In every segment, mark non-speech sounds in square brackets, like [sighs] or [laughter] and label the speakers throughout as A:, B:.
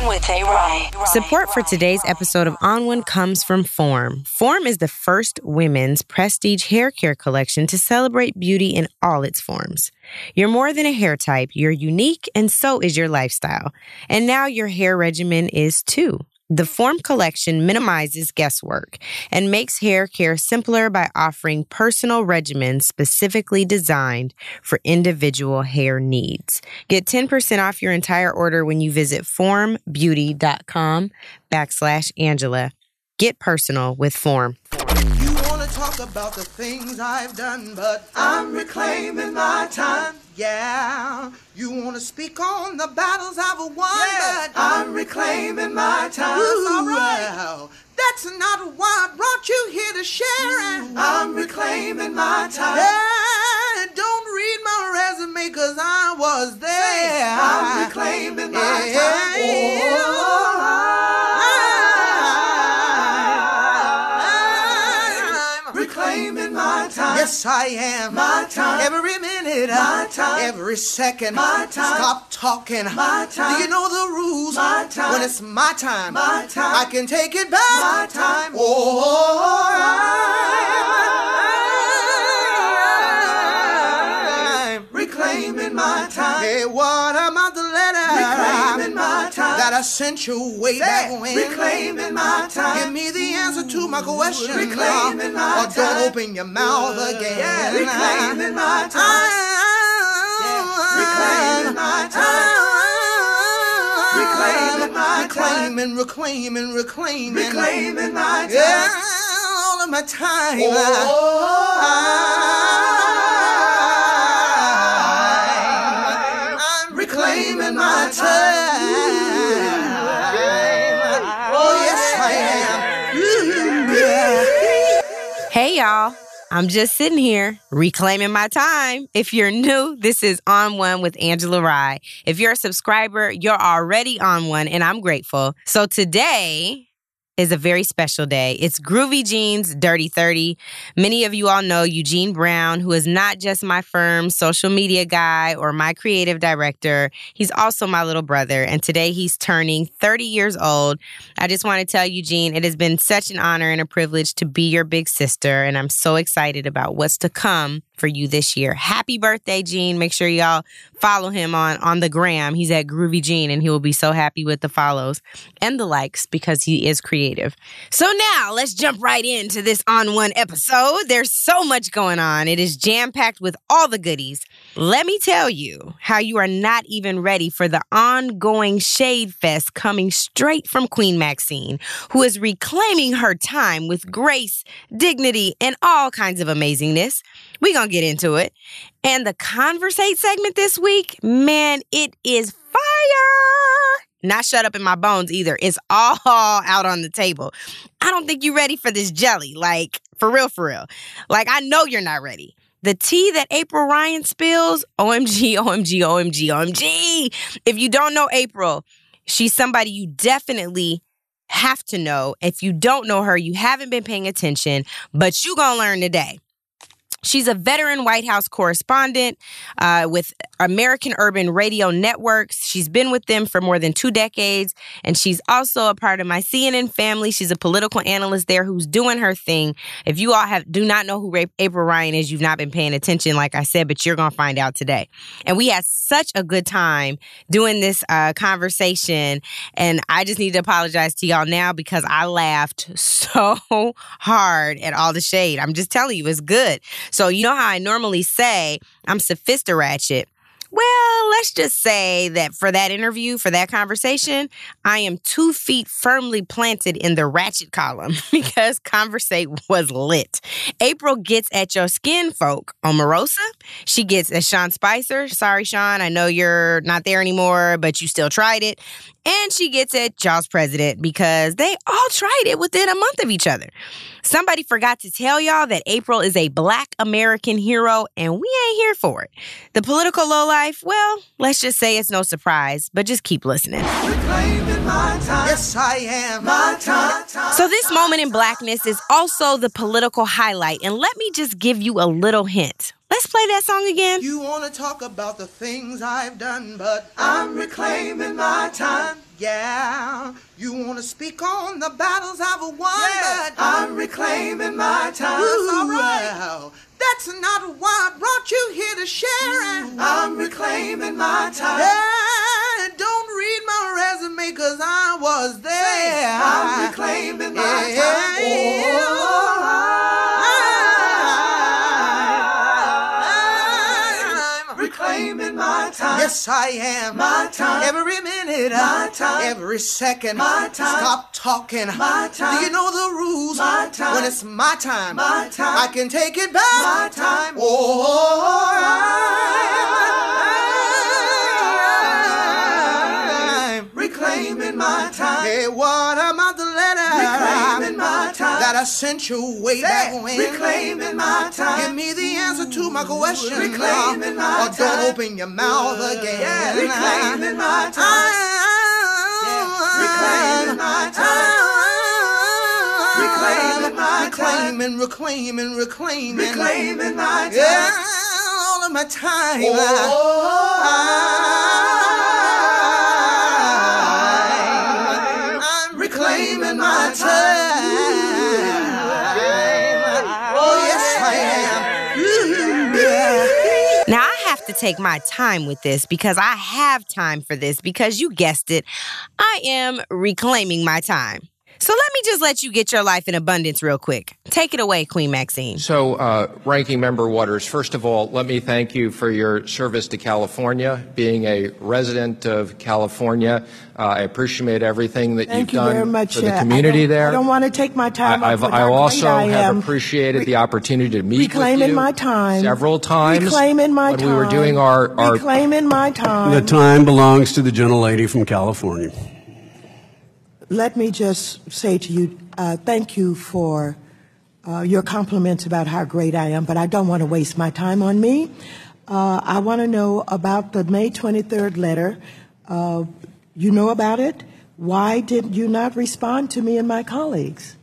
A: One with A. Rye.
B: Support for today's episode of On One comes from Form. Form is the first women's prestige hair care collection to celebrate beauty in all its forms. You're more than a hair type, you're unique, and so is your lifestyle. And now your hair regimen is too. The Form collection minimizes guesswork and makes hair care simpler by offering personal regimens specifically designed for individual hair needs. Get 10% off your entire order when you visit formbeauty.com backslash Angela. Get personal with Form.
C: You wanna talk about the things I've done, but I'm reclaiming my time. Yeah, you wanna speak on the battles I've won, but I'm reclaiming my time. Ooh, well, that's not why I brought you here to share it. I'm reclaiming my time. Yeah, don't read my resume cause I was there. I'm reclaiming my time. I'm oh, Yes, I am. My time. Every minute. My time. Every second. My time. Stop talking. My time. Do you know the rules? My time. When it's my time. My time. I can take it back. My time. Oh, I'm reclaiming my time. Hey, what about the letter? Reclaiming my time. That I sent you way back when. Reclaiming my time. Give me the answer to my question. Reclaiming my. Or don't open your mouth again. Yeah, reclaiming ah, ah, my time. Reclaiming my time. Reclaiming my time. Reclaiming, reclaiming, reclaiming. Reclaiming my time. Yeah, all of my time. I'm
B: I'm just sitting here reclaiming my time. If you're new, this is On One with Angela Rye. If you're a subscriber, you're already on one, and I'm grateful. So today, is a very special day. It's Groovy Gene's Dirty 30. Many of you all know Eugene Brown, who is not just my firm's social media guy or my creative director. He's also my little brother. And today he's turning 30 years old. I just want to tell Eugene, it has been such an honor and a privilege to be your big sister. And I'm so excited about what's to come for you this year. Happy birthday, Gene. Make sure y'all follow him on, on the gram. He's at Groovy Gene and he will be so happy with the follows and the likes because he is creative. So now let's jump right into this on one episode. There's so much going on. It is jam packed with all the goodies. Let me tell you how you are not even ready for the ongoing Shade Fest coming straight from Queen Maxine, who is reclaiming her time with grace, dignity, and all kinds of amazingness. We're going to get into it. And the Conversate segment this week, man, it is fire. Not shut up in my bones either. It's all [laughs] out on the table. I don't think you're ready for this jelly. Like, for real, for real. Like, I know you're not ready. The tea that April Ryan spills, OMG, [laughs] OMG, OMG, OMG. If you don't know April, she's somebody you definitely have to know. If you don't know her, you haven't been paying attention, but you gonna learn today. She's a veteran White House correspondent uh, with American Urban Radio Networks. She's been with them for more than two decades, and she's also a part of my CNN family. She's a political analyst there who's doing her thing. If you all have do not know who April Ryan is, you've not been paying attention, like I said, but you're gonna find out today. And we had such a good time doing this uh, conversation, and I just need to apologize to y'all now because I laughed [laughs] so hard at all the shade. I'm just telling you, it's good. So you know how I normally say I'm sophistiratchet. Well, let's just say that for that interview, for that conversation, I am two feet firmly planted in the ratchet column [laughs] because Conversate was lit. April gets at your skin folk, Omarosa. She gets at Sean Spicer. Sorry, Sean, I know you're not there anymore, but you still tried it. And she gets at Jaws President because they all tried it within a month of each other. Somebody forgot to tell y'all that April is a black American hero, and we ain't here for it. The political lowlife, well, let's just say it's no surprise, but just keep listening.
C: Reclaiming my time. Yes, I am. My time.
B: So, this moment in blackness is also the political highlight, and let me just give you a little hint. Let's play that song again.
C: You wanna talk about the things I've done, but I'm reclaiming my time. Yeah, you want to speak on the battles I've won, yeah. but I'm reclaiming my time. Ooh, all right. Well, that's not why I brought you here to share it. I'm reclaiming my time. Yeah, don't read my resume cause I was there. I'm reclaiming my yeah. time. Oh, time. Yes, I am. My time. Every minute. My time. Every second. My time. Stop talking. My time. Do you know the rules? My time. When it's my time. My time. I can take it back. My time. Oh, I'm That I sent you way Say, back when. Reclaiming my time. Give me the answer to my question. Reclaiming my time. Or don't open your mouth again. Yeah, reclaiming my time. Yeah, reclaiming my time. Reclaiming my time. reclaiming, reclaiming, reclaiming, reclaiming my time. Yeah, all of my time. Oh, oh, oh, oh. I, I'm reclaiming my time.
B: To take my time with this because I have time for this because you guessed it, I am reclaiming my time. So let me just let you get your life in abundance real quick. Take it away, Queen Maxine.
A: So, uh, Ranking Member Waters, first of all, let me thank you for your service to California. Being a resident of California, uh, I appreciate everything that
D: thank
A: you've
D: you
A: done
D: much,
A: for the community
D: I
A: there.
D: I don't want to take my time.
A: I, I also have appreciated the opportunity to meet
D: reclaiming
A: with you
D: my time
A: several times.
D: Reclaiming my
A: when
D: time.
A: we were doing our, our
D: reclaiming my time.
E: The time belongs to the gentlelady from California
D: let me just say to you, uh, thank you for uh, your compliments about how great I am, but I don't want to waste my time on me. Uh, I want to know about the May 23rd letter. Uh, you know about it? Why did you not respond to me and my colleagues?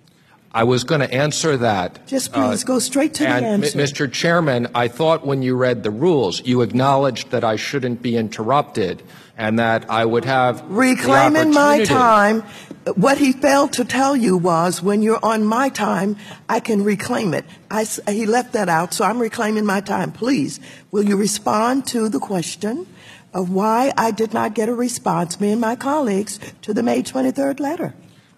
A: I was going to answer that.
D: Just please uh, go straight to the answer.
A: Mr. Chairman, I thought when you read the rules, you acknowledged that I shouldn't be interrupted and that I would have
D: reclaiming my time. What he failed to tell you was when you're on my time, I can reclaim it. I, he left that out, so I'm reclaiming my time. Please, will you respond to the question of why I did not get a response, me and my colleagues, to the May 23rd letter?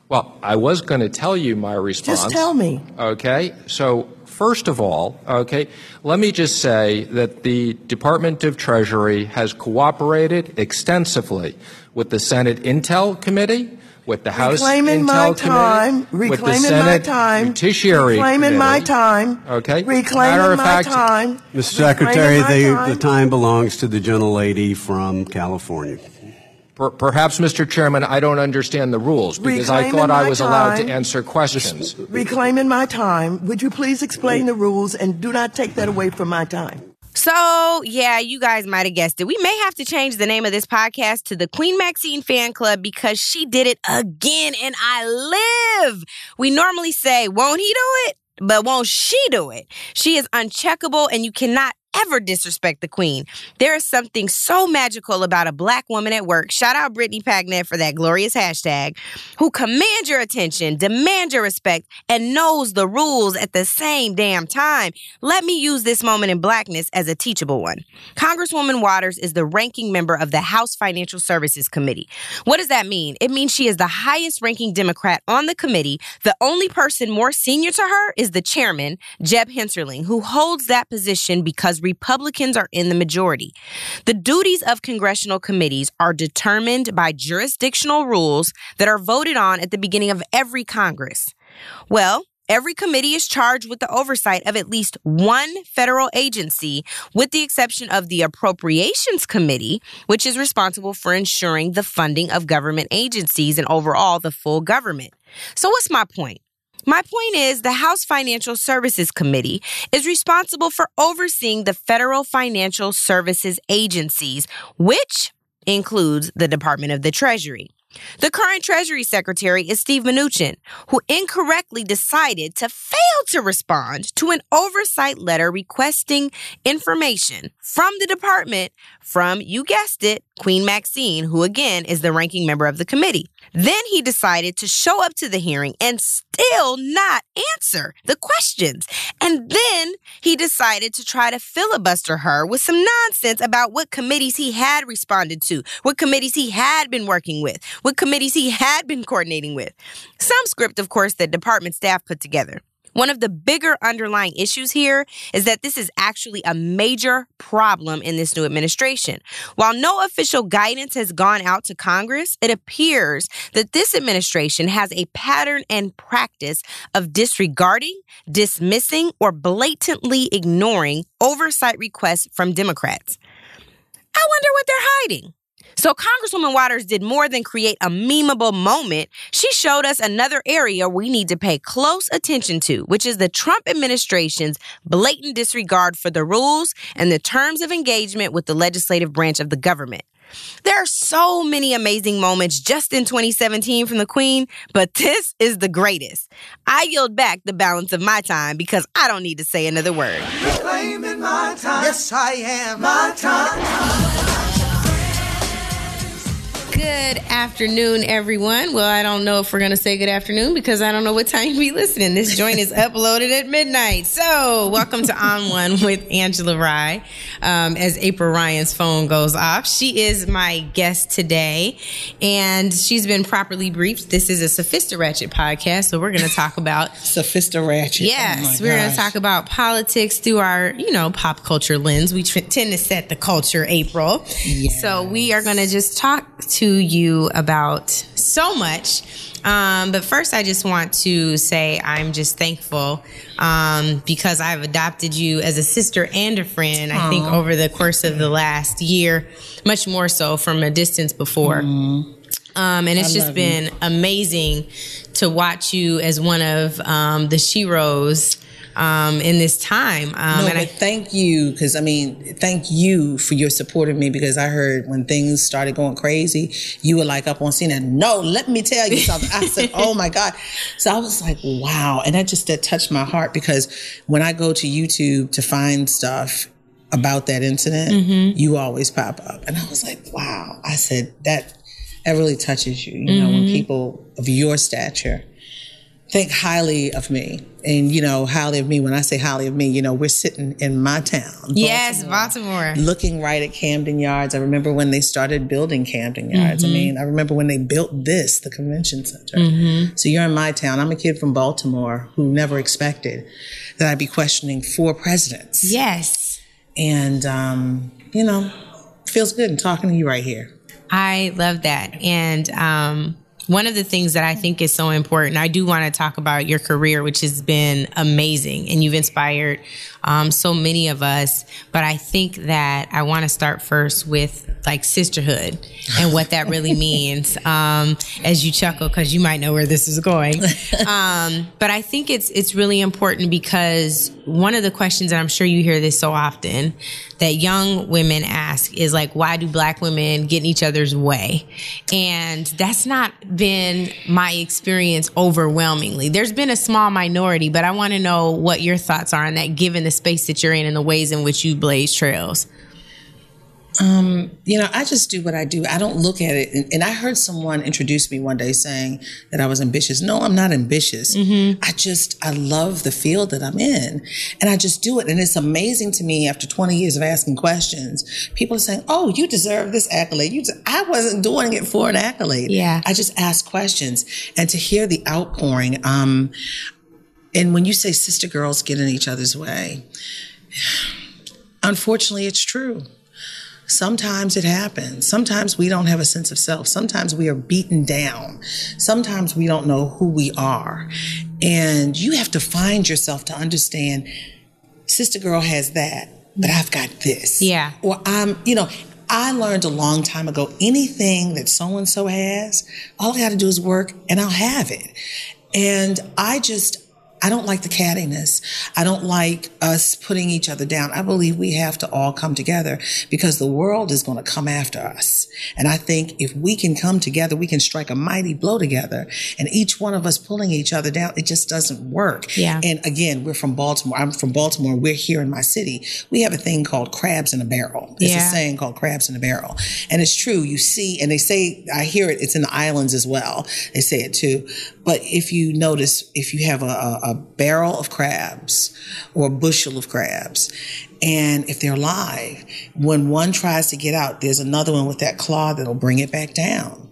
A: Well, I was going to tell you my response.
D: Just tell me.
A: Okay. So, first of all, okay, let me just say that the Department of Treasury has cooperated extensively with the Senate Intel Committee, with the House
D: reclaiming
A: Intel
D: my time,
A: Committee,
D: with
A: the Senate
D: my time,
A: Judiciary
D: reclaiming
A: Committee.
D: my time,
A: okay,
D: reclaiming
A: Matter of
D: my
A: fact,
D: time,
E: Mr. Secretary, the, time. the time belongs to the gentlelady from California.
A: Per- perhaps, Mr. Chairman, I don't understand the rules because
D: reclaiming
A: I thought I was
D: time,
A: allowed to answer questions.
D: Reclaiming my time. Would you please explain the rules and do not take that away from my time?
B: So, yeah, you guys might have guessed it. We may have to change the name of this podcast to the Queen Maxine Fan Club because she did it again and I live. We normally say, won't he do it? But won't she do it? She is uncheckable and you cannot ever disrespect the queen. There is something so magical about a black woman at work. Shout out Brittany Packnett for that glorious hashtag, who commands your attention, demands your respect, and knows the rules at the same damn time. Let me use this moment in blackness as a teachable one. Congresswoman Waters is the ranking member of the House Financial Services Committee. What does that mean? It means she is the highest ranking Democrat on the committee. The only person more senior to her is the chairman, Jeb Hensarling, who holds that position because Republicans are in the majority. The duties of congressional committees are determined by jurisdictional rules that are voted on at the beginning of every Congress. Well, Every committee is charged with the oversight of at least one federal agency, with the exception of the Appropriations Committee, which is responsible for ensuring the funding of government agencies and overall the full government. So, what's my point? My point is the House Financial Services Committee is responsible for overseeing the federal financial services agencies, which includes the Department of the Treasury. The current Treasury Secretary is Steve Mnuchin, who incorrectly decided to fail to respond to an oversight letter requesting information from the department from, you guessed it, Queen Maxine, who again is the ranking member of the committee. Then he decided to show up to the hearing and still not answer the questions. And then he decided to try to filibuster her with some nonsense about what committees he had responded to, what committees he had been working with, what committees he had been coordinating with. Some script, of course, that department staff put together. One of the bigger underlying issues here is that this is actually a major problem in this new administration. While no official guidance has gone out to Congress, it appears that this administration has a pattern and practice of disregarding, dismissing, or blatantly ignoring oversight requests from Democrats. I wonder what they're hiding. So Congresswoman Waters did more than create a memeable moment. She showed us another area we need to pay close attention to, which is the Trump administration's blatant disregard for the rules and the terms of engagement with the legislative branch of the government. There are so many amazing moments just in 2017 from the Queen, but [laughs] this is the greatest. I yield back the balance of my time because I don't need to say another word.
C: My time. Yes, I am. My time.
B: Good afternoon, everyone. Well, I don't know if we're going to say good afternoon because I don't know what time you be listening. This joint is uploaded at midnight. So, welcome to On One with Angela Rye. Um, as April Ryan's phone goes off, she is my guest today, and she's been properly briefed. This is a Sophista Ratchet podcast, so we're going to talk about [laughs]
F: Sophista Ratchet.
B: Yes, oh we're going to talk about politics through our, you know, pop culture lens. We tend to set the culture, April. Yes. So we are going to just talk to you about so much. Um, but first, I just want to say I'm just thankful um, because I've adopted you as a sister and a friend. Aww. I think over the course of the last year, much more so from a distance before. Mm. Um, and it's I just been you. amazing to watch you as one of um, the sheroes um, in this time.
F: Um, no, but I, thank you because I mean, thank you for your support of me because I heard when things started going crazy, you were like up on scene and no, let me tell you something. I said, oh my god. So I was like, wow, and that just that touched my heart because when I go to YouTube to find stuff about that incident, mm-hmm. you always pop up, and I was like, wow. I said that that really touches you. You mm-hmm. know, when mm-hmm. people of your stature think highly of me. And you know highly of me. When i say highly of me you know we're sitting in my town baltimore,
B: yes baltimore
F: looking right at camden yards. I remember when they started building camden yards. Mm-hmm. i mean i remember when they built this the convention center. Mm-hmm. so you're in my town. I'm a kid from baltimore who never expected that i'd be questioning four presidents.
B: Yes.
F: And um, you know feels good talking to you right here.
B: I love that. And um one of the things that I think is so important, I do want to talk about your career, which has been amazing and you've inspired um, so many of us. But I think that I want to start first with like sisterhood and what that really [laughs] means. Um, as you chuckle, because you might know where this is going. [laughs] Um, but I think it's it's really important because one of the questions, and I'm sure you hear this so often, that young women ask is like, why do black women get in each other's way? And that's not been my experience overwhelmingly. There's been a small minority, but I want to know what your thoughts are on that, given the space that you're in and the ways in which you blaze trails.
F: Um, you know, I just do what I do. I don't look at it. And, and, I heard someone introduce me one day saying that I was ambitious. No, I'm not ambitious. Mm-hmm. I just, I love the field that I'm in and I just do it. And it's amazing to me after 20 years of asking questions, people are saying, Oh, you deserve this accolade. You, I wasn't doing it for an accolade.
B: Yeah.
F: I just asked questions and to hear the outpouring. Um, and when you say sister girls get in each other's way, unfortunately, it's true. Sometimes it happens. Sometimes we don't have a sense of self. Sometimes we are beaten down. Sometimes we don't know who we are. And you have to find yourself to understand sister girl has that, but I've got this.
B: Yeah.
F: Or I'm, you know, I learned a long time ago anything that so and so has, all I got to do is work and I'll have it. And I just I don't like the cattiness. I don't like us putting each other down. I believe we have to all come together because the world is going to come after us. And I think if we can come together, we can strike a mighty blow together. And each one of us pulling each other down, it just doesn't work.
B: Yeah.
F: And again, we're from Baltimore. I'm from Baltimore. We're here in my city. We have a thing called crabs in a barrel. It's
B: Yeah.
F: a saying called crabs in a barrel. And it's true. You see, and they say, I hear it, it's in the islands as well. They say it too. But if you notice, if you have a, a, barrel of crabs or a bushel of crabs, and if they're alive, when one tries to get out, there's another one with that claw that'll bring it back down.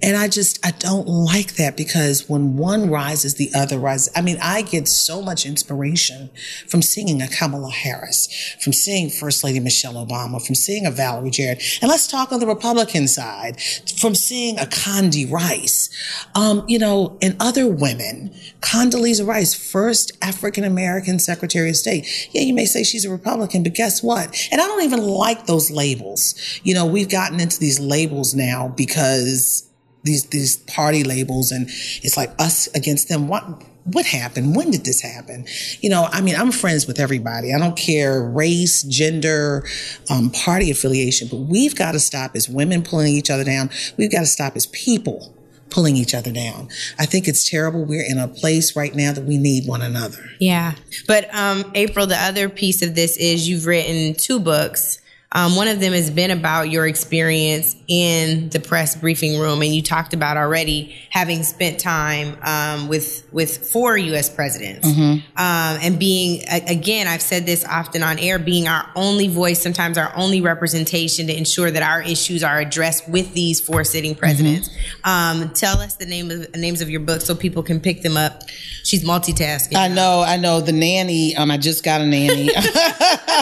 F: And I just, I don't like that because when one rises, the other rises. I mean, I get so much inspiration from seeing a Kamala Harris, from seeing First Lady Michelle Obama, from seeing a Valerie Jarrett. And let's talk on the Republican side, from seeing a Condi Rice, um, you know, and other women. Condoleezza Rice, first African American Secretary of State. Yeah, you may say she's a Republican, but guess what? And I don't even like those labels. You know, we've gotten into these labels now because these these party labels and it's like us against them. What what happened? When did this happen? You know i mean i'm friends with everybody. I don't care race gender um, party affiliation but we've got to stop as women pulling each other down. We've got to stop as people pulling each other down. I think it's terrible. We're in a place right now that we need one another.
B: Yeah. But um, April, the other piece of this is you've written two books. Um, one of them has been about your experience in the press briefing room, and you talked about already having spent time um, with with four U.S. presidents, um, and being again, I've said this often on air, being our only voice, sometimes our only representation to ensure that our issues are addressed with these four sitting presidents. Um, tell us the name of names of your books so people can pick them up. She's multitasking.
F: I know, I know. The nanny, um, I just got a nanny. [laughs]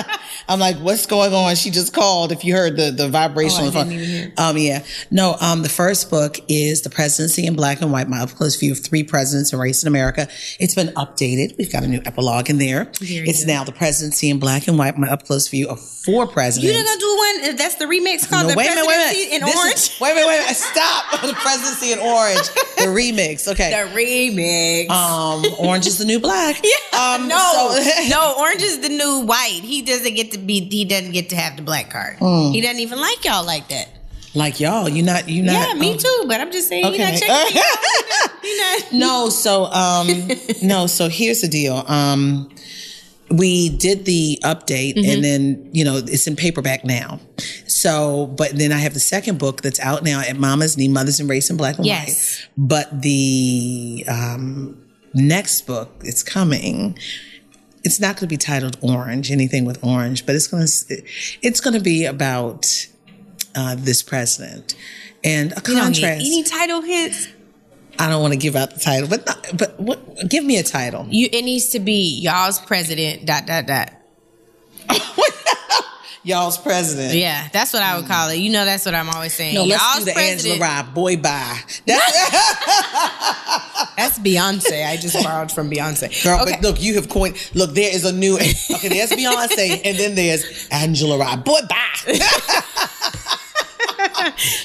F: [laughs] I'm like, what's going on? She just called. If you heard the the vibration,
B: Oh, I
F: the phone.
B: didn't even hear.
F: Um, yeah, no. Um, the first book is the presidency in black and white. My up close view of three presidents and race in America. It's been updated. We've got a new epilogue in there. It's now the presidency in black and white. My up close view of four presidents.
B: You're not gonna do one. That's the remix called
F: No,
B: the
F: wait a minute, wait a
B: presidency
F: minute.
B: in
F: This
B: orange.
F: is- [laughs] wait a minute, wait a minute. Stop. [laughs] the presidency in orange. The remix. Okay.
B: the remix.
F: um, orange is the new black. [laughs]
B: yeah.
F: Um,
B: no,
F: so-
B: no. Orange is the new white. He doesn't get to be. He doesn't get to have the black card.
F: Hmm.
B: He doesn't even like y'all like that.
F: like y'all, you not you not.
B: yeah, me
F: um,
B: too. But I'm just saying. He
F: Okay.
B: not checking. [laughs] He not. He not-
F: No, so um [laughs] no, so here's the deal. Um we did the update
B: Mm-hmm.
F: and then, you know, it's in paperback now. So, but then I have the second book that's out now at Mama's Knee, Mothers in Race and Black and
B: Yes.
F: White. But the um next book, it's coming. It's not going to be titled Orange, anything with orange, but it's going to it's going to be about uh, this president and a
B: You
F: contrast.
B: any title hits?
F: I don't want to give out the title, but not, but what? Give me a title.
B: You. It needs to be y'all's president. Dot dot dot. [laughs]
F: Y'all's president.
B: Yeah, that's what I would mm. call it. You know, that's what I'm always saying.
F: No, let's
B: y'all's
F: do the
B: president.
F: Angela Rye. Boy, bye. That's, [laughs]
B: That's Beyonce. I just [laughs] borrowed from Beyonce.
F: girl,
B: okay.
F: but look, you have coined. Look, there is a new. [laughs] Okay, there's Beyonce, and then there's Angela Rye. Boy, bye.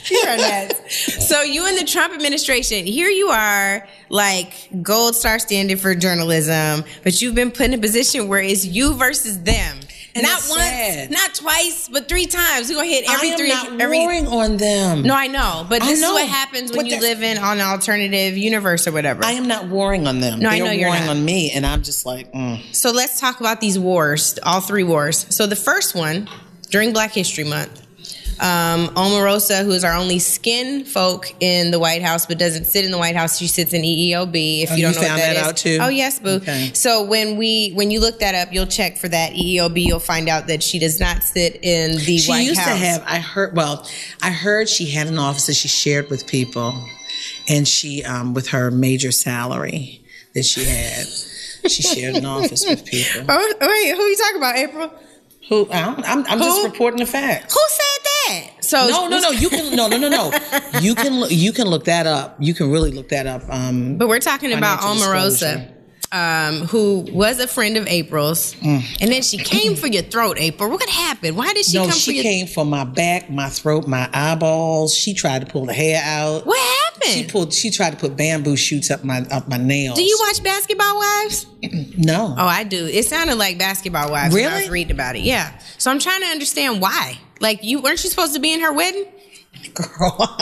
B: You're nuts. So you in the Trump administration, here you are, like gold star standard for journalism, but you've been put in a position where it's you versus them.
F: And
B: not once,
F: sad.
B: not twice, but three times. We're gonna hit every
F: I am
B: three
F: not
B: every
F: warring on them.
B: No, I know. But
F: I
B: this is what happens when you live in on an alternative universe or whatever.
F: I am not warring on them.
B: No, I
F: They're
B: know you're
F: warring
B: not.
F: on me, and I'm just like, mm.
B: So let's talk about these wars, all three wars. So the first one during Black History Month, um, Omarosa, who is our only skin folk in the White House, but doesn't sit in the White House, she sits in EEOB. If
F: Oh,
B: you don't
F: you
B: know
F: found
B: what that
F: out too?
B: Oh yes, boo.
F: Okay.
B: So when we when you look that up, you'll check for that EEOB. You'll find out that she does not sit in the
F: she
B: White
F: used to have. I heard. Well, I heard she had an office that she shared with people, and she, um, with her major salary that she had, she shared an [laughs] office with people.
B: Oh wait, who are you talking about, April?
F: Who? I'm, I'm, I'm just reporting the facts.
B: Who said that? So
F: No, no, no. You can no, no, no, no. [laughs] You can look- you can look that up. You can really look that up. Um,
B: But we're talking about Omarosa, um, who was a friend of April's, and then she came for your throat, April. What happened? Why did she
F: no,
B: come for
F: she
B: your?
F: came for my back, my throat, my eyeballs. She tried to pull the hair out.
B: What happened? Happened?
F: She pulled. She tried to put bamboo shoots up my up my nails.
B: Do you watch Basketball Wives? [clears throat]
F: No.
B: Oh, I do. It sounded like Basketball Wives when I
F: Really?
B: was reading about it. Yeah. So I'm trying to understand why. Like, you weren't you supposed to be in her wedding?
F: girl.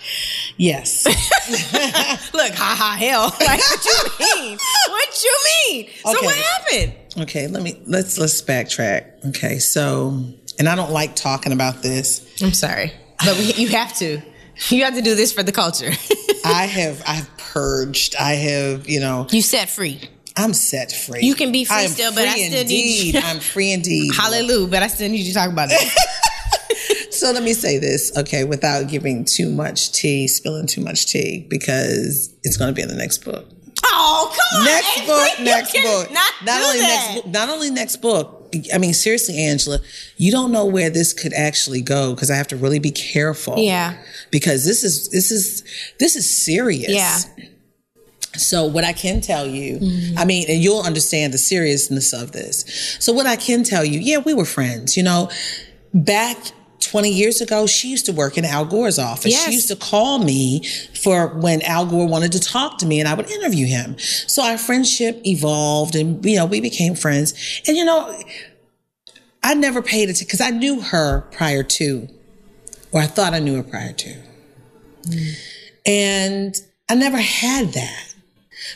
F: [laughs] yes. [laughs] [laughs]
B: Look, ha ha, hell. Like, what you mean? what you mean? So
F: Okay.
B: what happened?
F: Okay. Let me let's let's backtrack. Okay. So, and I don't like talking about this.
B: I'm sorry, but we, you have to. You have to do this for the culture. [laughs]
F: I have I've purged. I have you know
B: you set free.
F: I'm set free.
B: You can be free still, but I
F: free
B: still need
F: indeed.
B: you-
F: I'm free indeed. [laughs]
B: Hallelujah. But I still need you to talk about that. [laughs]
F: So let me say this, okay, without giving too much tea, spilling too much tea, because it's going to be in the next book.
B: oh, come on.
F: next book, next book.
B: do
F: Not only
B: that.
F: next book, not only next book. I mean, seriously, Angela, you don't know where this could actually go because I have to really be careful.
B: Yeah.
F: Because this is this is this is serious.
B: Yeah.
F: So what I can tell you,
B: Mm-hmm.
F: I mean, and you'll understand the seriousness of this. So what I can tell you, yeah, we were friends. You know, back 20 years ago, she used to work in Al Gore's office.
B: Yes.
F: She used to call me for when Al Gore wanted to talk to me and I would interview him. So our friendship evolved and, you know, we became friends. And, you know, I never paid attention because I knew her prior to, or I thought I knew her prior to. And I never had that.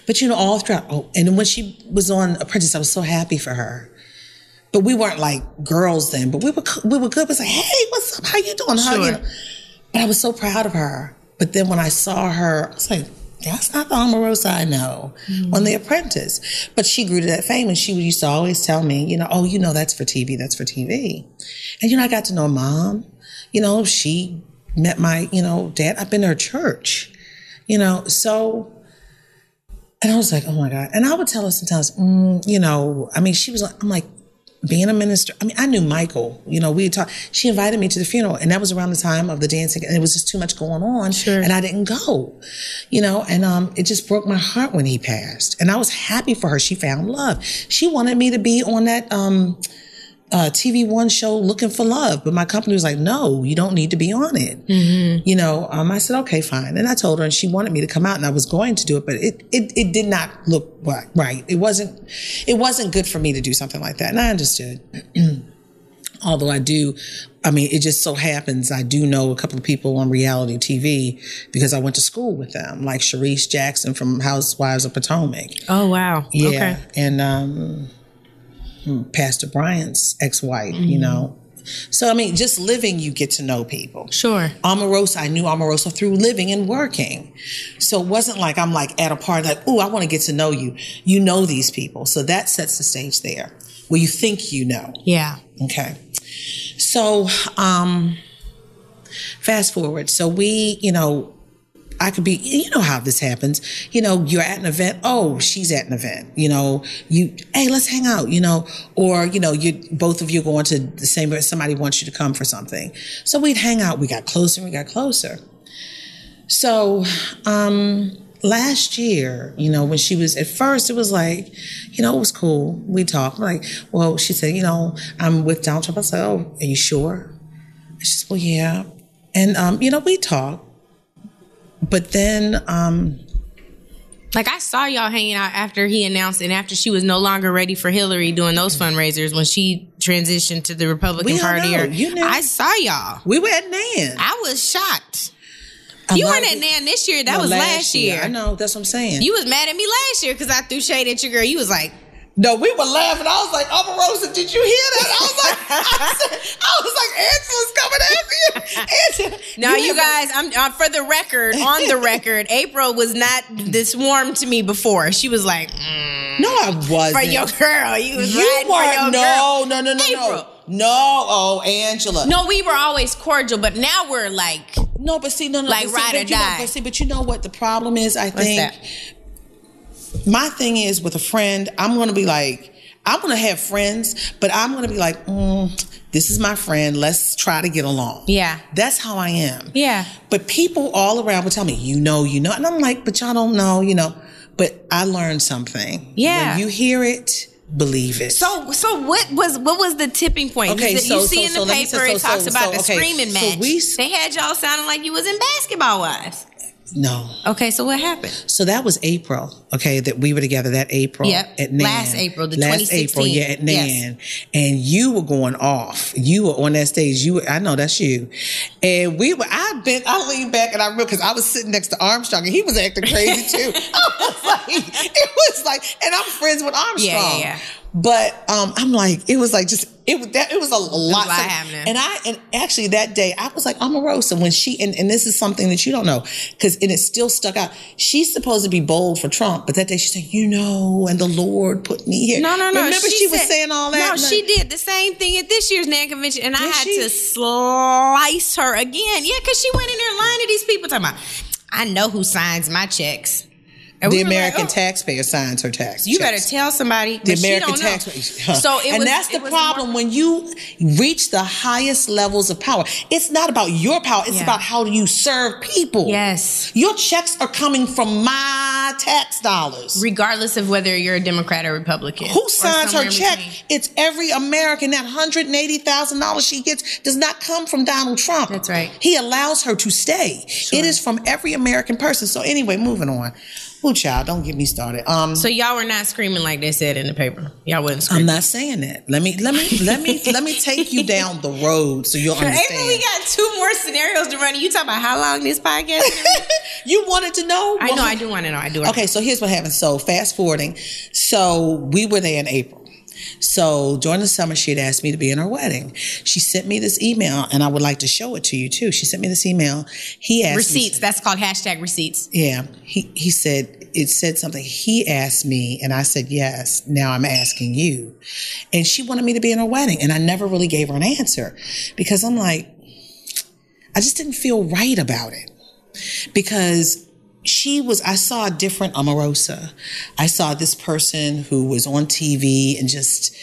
F: But you know, all throughout, oh, and when she was on Apprentice, I was so happy for her. But we weren't like girls then, but we were we were good. It was like, hey, what's up? How you doing? How you
B: Sure.
F: know? But I was so proud of her. But then when I saw her, I was like, that's not the Omarosa I know on The Apprentice. But she grew to that fame and she used to always tell me, you know, oh, you know, that's for TV, that's for TV. And, you know, I got to know mom. You know, she met my, you know, dad. I've been to her church, you know, so. And I was like, oh my God. And I would tell her sometimes, mm, you know, I mean, she was like, I'm like, being a minister, I mean, I knew Michael, you know, we talked, she invited me to the funeral and that was around the time of the dancing and it was just too much going on.
B: Sure.
F: And I didn't go, you know, and, um, it just broke my heart when he passed. And I was happy for her. She found love. She wanted me to be on that, um, uh, TV One show looking for love, but my company was like, "No, you don't need to be on it." You know, um, I said, "Okay, fine," and I told her, and she wanted me to come out, and I was going to do it, but it it, it did not look right. Right, it wasn't it wasn't good for me to do something like that, and I understood. [clears throat] Although I do, I mean, it just so happens I do know a couple of people on reality TV because I went to school with them, like Charrisse Jackson from Housewives of Potomac.
B: Oh, wow.
F: Yeah.
B: Okay.
F: And um, Pastor Bryant's ex wife,
B: Mm-hmm.
F: you know. So, I mean, just living, you get to know people.
B: Sure.
F: Omarosa, I knew Omarosa through living and working. So it wasn't like I'm like at a party, like, oh, I want to get to know you. You know these people. So that sets the stage there where you think you know.
B: Yeah.
F: Okay. So, um, fast forward. So we, you know, I could be, you know how this happens. You know, you're at an event. Oh, she's at an event. You know, you, hey, let's hang out, you know, or, you know, you, both of you going to the same, somebody wants you to come for something. So we'd hang out. We got closer we got closer. So, um, last year, you know, when she was at first, it was like, you know, it was cool. We talked. Like, well, she said, you know, I'm with Donald Trump. I said, oh, are you sure? She said, well, yeah. And, um, you know, we talked. But then, um,
B: Like I saw y'all hanging out after he announced and after she was no longer ready for Hillary doing those fundraisers when she transitioned to the Republican Party.
F: know.
B: Or,
F: You knew.
B: I saw y'all.
F: we were at Nan.
B: I was shocked.
F: A
B: you weren't at Nan this year. That
F: No,
B: was last, year.
F: I know. That's what I'm saying.
B: You was mad at me last year because I threw shade at your girl. You was like,
F: No, we were laughing. I was like, Omarosa, did you hear that? I was like, [laughs] I, said, I was like, Angela's coming after you. Angela, [laughs]
B: No, you,
F: never-
B: guys, I'm uh, for the record, on the record, [laughs] April was not this warm to me before. She was like, mm,
F: No, I wasn't.
B: for your girl. You was
F: You
B: riding for your
F: weren't.
B: girl.
F: No, no, no, no,
B: April.
F: no. No, oh, Angela.
B: No, we were always cordial, but now we're like,
F: No, but see, no, no,
B: Like
F: but see,
B: ride
F: but
B: or
F: you know-
B: die.
F: but see, but you know what the problem is? I
B: what's
F: think
B: that?
F: My thing is with a friend, I'm going to be like, I'm going to have friends, but I'm going to be like, mm, this is my friend. Let's try to get along.
B: Yeah.
F: That's how I am.
B: Yeah.
F: But people all around would tell me, you know, you know. And I'm like, but y'all don't know, you know. But I learned something.
B: Yeah.
F: When you hear it, believe it.
B: So, so what was what was the tipping point?
F: Okay,
B: you,
F: so-
B: you see
F: so-
B: in the
F: so
B: paper
F: say-
B: it
F: so-
B: talks
F: so-
B: about
F: so,
B: the
F: okay,
B: screaming match.
F: we
B: they had y'all sounding like you was in basketball wives.
F: No.
B: Okay, so what happened?
F: So that was April. Okay, that we were together that April.
B: Yep.
F: At Nan.
B: Last April, the
F: last
B: 2016.
F: April, yeah, at
B: Yes.
F: Nan, and you were going off. You were on that stage. You, were, I know that's you, and we were. I bent, I leaned back and I remember because I was sitting next to Armstrong and he was acting crazy too. [laughs] [laughs] I was like, it was like, and I'm friends with Armstrong.
B: Yeah, yeah, yeah.
F: But um, I'm like, it was like just it was that it was a, a lot.
B: lot happening.
F: And I and actually that day I was like Omarosa when she and, and this is something that you don't know because and it still stuck out. She's supposed to be bold for Trump, but that day she said, you know, and the Lord put me here.
B: No, no, no.
F: Remember she, was
B: said-
F: saying all that.
B: No,
F: And
B: she did the same thing at this year's NAN convention, and I had
F: she?
B: to slice her again. Yeah, because she went in there lying to these people, talking about, I know who signs my checks.
F: The
B: were like,
F: American
B: oh,
F: taxpayer signs her tax.
B: You better tell somebody.
F: the American taxpayer.
B: So it
F: and
B: was,
F: that's the problem
B: more-
F: when you reach the highest levels of power. It's not about your power. It's
B: Yeah.
F: about how do you serve people.
B: Yes.
F: Your checks are coming from my tax dollars.
B: regardless of whether you're a Democrat or Republican.
F: Who signs her check? It's every American. That hundred and eighty thousand dollars she gets does not come from Donald Trump.
B: That's right.
F: He allows her to stay. It is from every American person. So anyway, moving on. Oh, child, don't get me started. Um,
B: So y'all were not screaming like they said in the paper. Y'all wasn't
F: I'm not saying that. Let me let me let me let me take you down the road so you'll
B: April,
F: understand.
B: we got two more scenarios to run. You talk about how long this podcast? is gonna [laughs] be?
F: you wanted to know?
B: I know. I do want to know. I do.
F: Okay, so here's what happened. So fast forwarding. So we were there in April. So during the summer, she had asked me to be in her wedding. She sent me this email, and I would like to show it to you too. She sent me this email. He asked me-
B: Receipts. That's called hashtag receipts.
F: yeah, he he said it said something. He asked me, and I said yes. Now I'm asking you, and she wanted me to be in her wedding, and I never really gave her an answer because I'm like, I just didn't feel right about it because she was. I saw a different Omarosa. I saw this person who was on TV and just.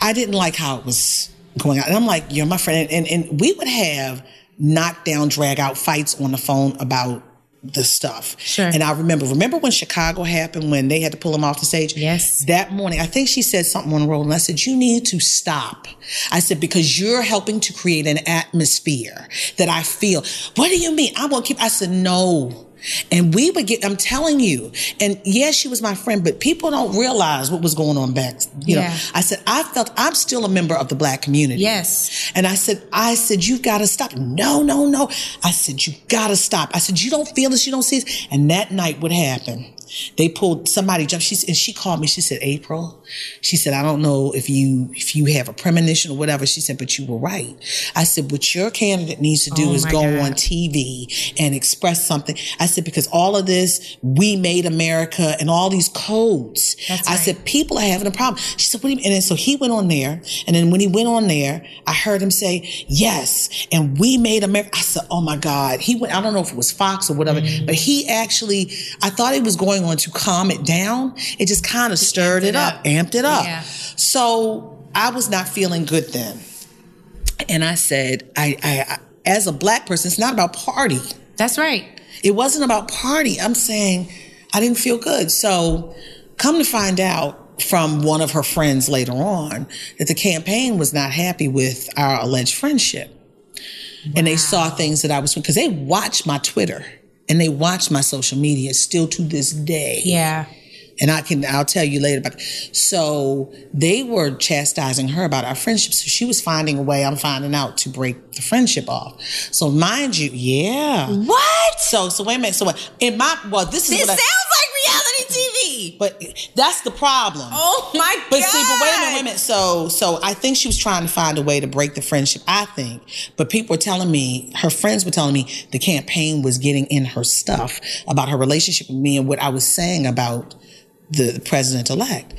F: I didn't like how it was going on. And I'm like, you're my friend. And, and we would have knockdown, drag out fights on the phone about the stuff.
B: Sure.
F: And I remember, remember when Chicago happened when they had to pull him off the stage?
B: Yes.
F: That morning, I think she said something on the road and I said, you need to stop. I said, because you're helping to create an atmosphere that I feel. What do you mean? I won't keep, I said, no. And we would get, I'm telling you, and yes, she was my friend, but people don't realize what was going on back. You
B: Yeah.
F: know, I said, I felt I'm still a member of the black community.
B: Yes.
F: And I said, I said, you've got to stop. No, no, no. I said, you've got to stop. I said, you don't feel this, you don't see this. And that night, would happened? They pulled somebody jumped. She and she called me. She said, April. She said, I don't know if you if you have a premonition or whatever. She said, but you were right. I said, what your candidate needs to do
B: Oh
F: is go
B: God.
F: on TV and express something. I said, because all of this, we made America and all these codes.
B: That's
F: I
B: right.
F: said, people are having a problem. She said, what do you mean? And then so he went on there. And then when he went on there, I heard him say, yes. And we made America. I said, oh my God. He went, I don't know if it was Fox or whatever,
B: Mm-hmm.
F: but he actually, I thought he was going on to calm it down. It just kind of stirred it up,
B: up.
F: amped it up.
B: Yeah.
F: So I was not feeling good then. And I said, I, I, I as a black person, it's not about party.
B: That's right.
F: It wasn't about party. I'm saying I didn't feel good. So come to find out from one of her friends later on that the campaign was not happy with our alleged friendship. And they saw things that I was because they watched my Twitter and they watch my social media still to this day
B: Yeah.
F: and I can I'll tell you later about. So they were chastising her about our friendship. So she was finding a way. I'm finding out to break the friendship off. So mind you, yeah.
B: What?
F: So so wait a minute. So what- in my well, this is
B: This
F: what
B: sounds
F: I,
B: like
F: but that's the problem.
B: Oh my
F: But
B: god.
F: see, but wait a minute, wait a minute. So, so I think she was trying to find a way to break the friendship. I think, but people were telling me, her friends were telling me, the campaign was getting in her stuff about her relationship with me and what I was saying about the president elect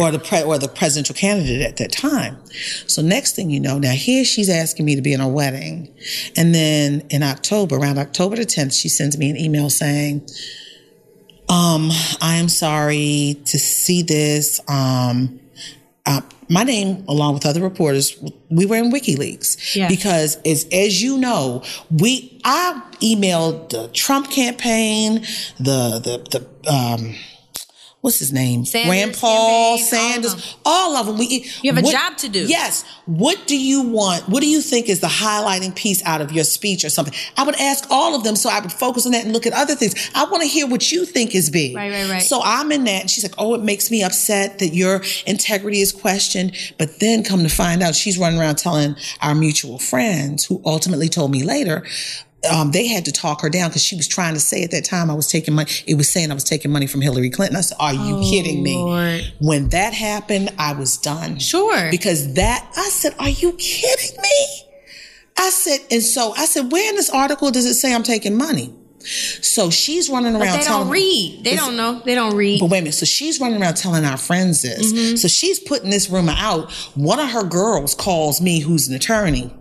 F: or the pre- or the presidential candidate at that time. So next thing you know, now here she's asking me to be in her wedding, and then in October, around October the tenth, she sends me an email saying. Um, I am sorry to see this. Um, uh, my name, along with other reporters, we were in WikiLeaks
B: Yeah.
F: because, as as you know, we I emailed the Trump campaign, the the the um, what's his name?
B: Sanders,
F: Rand Paul,
B: campaign,
F: Sanders, all of them. We,
B: You have a
F: what-
B: job to do.
F: Yes. What do you want? What do you think is the highlighting piece out of your speech or something? I would ask all of them so I would focus on that and look at other things. I want to hear what you think is big.
B: Right, right, right.
F: So I'm in that. And she's like, oh, it makes me upset that your integrity is questioned. But then come to find out, she's running around telling our mutual friends who ultimately told me later, um, they had to talk her down because she was trying to say at that time I was taking money. It was saying I was taking money from Hillary Clinton. I said, "Are you kidding me?"
B: Oh, Lord.
F: When that happened, I was done.
B: Sure.
F: Because that, I said, "Are you kidding me?" I said, and so I said, "Where in this article does it say I'm taking money?" So she's running
B: But
F: around
B: they
F: telling
B: don't read. They don't know. They don't read.
F: but wait a minute. So she's running around telling our friends this.
B: Mm-hmm.
F: So she's putting this rumor out. One of her girls calls me, who's an attorney.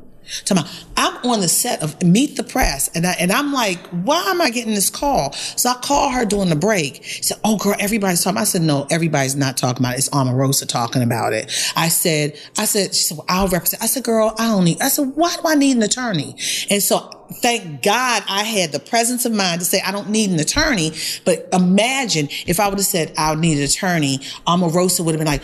F: I'm on the set of Meet the Press, and I, and I'm like, why am I getting this call? So I call her during the break. She said, "Oh, girl, everybody's talking." I said, "No, everybody's not talking about it. It's Omarosa talking about it." I said, "I said," she said, well, "I'll represent." I said, "Girl, I don't need." I said, "Why do I need an attorney?" And so thank God I had the presence of mind to say I don't need an attorney. But imagine if I would have said I need an attorney, Omarosa would have been like,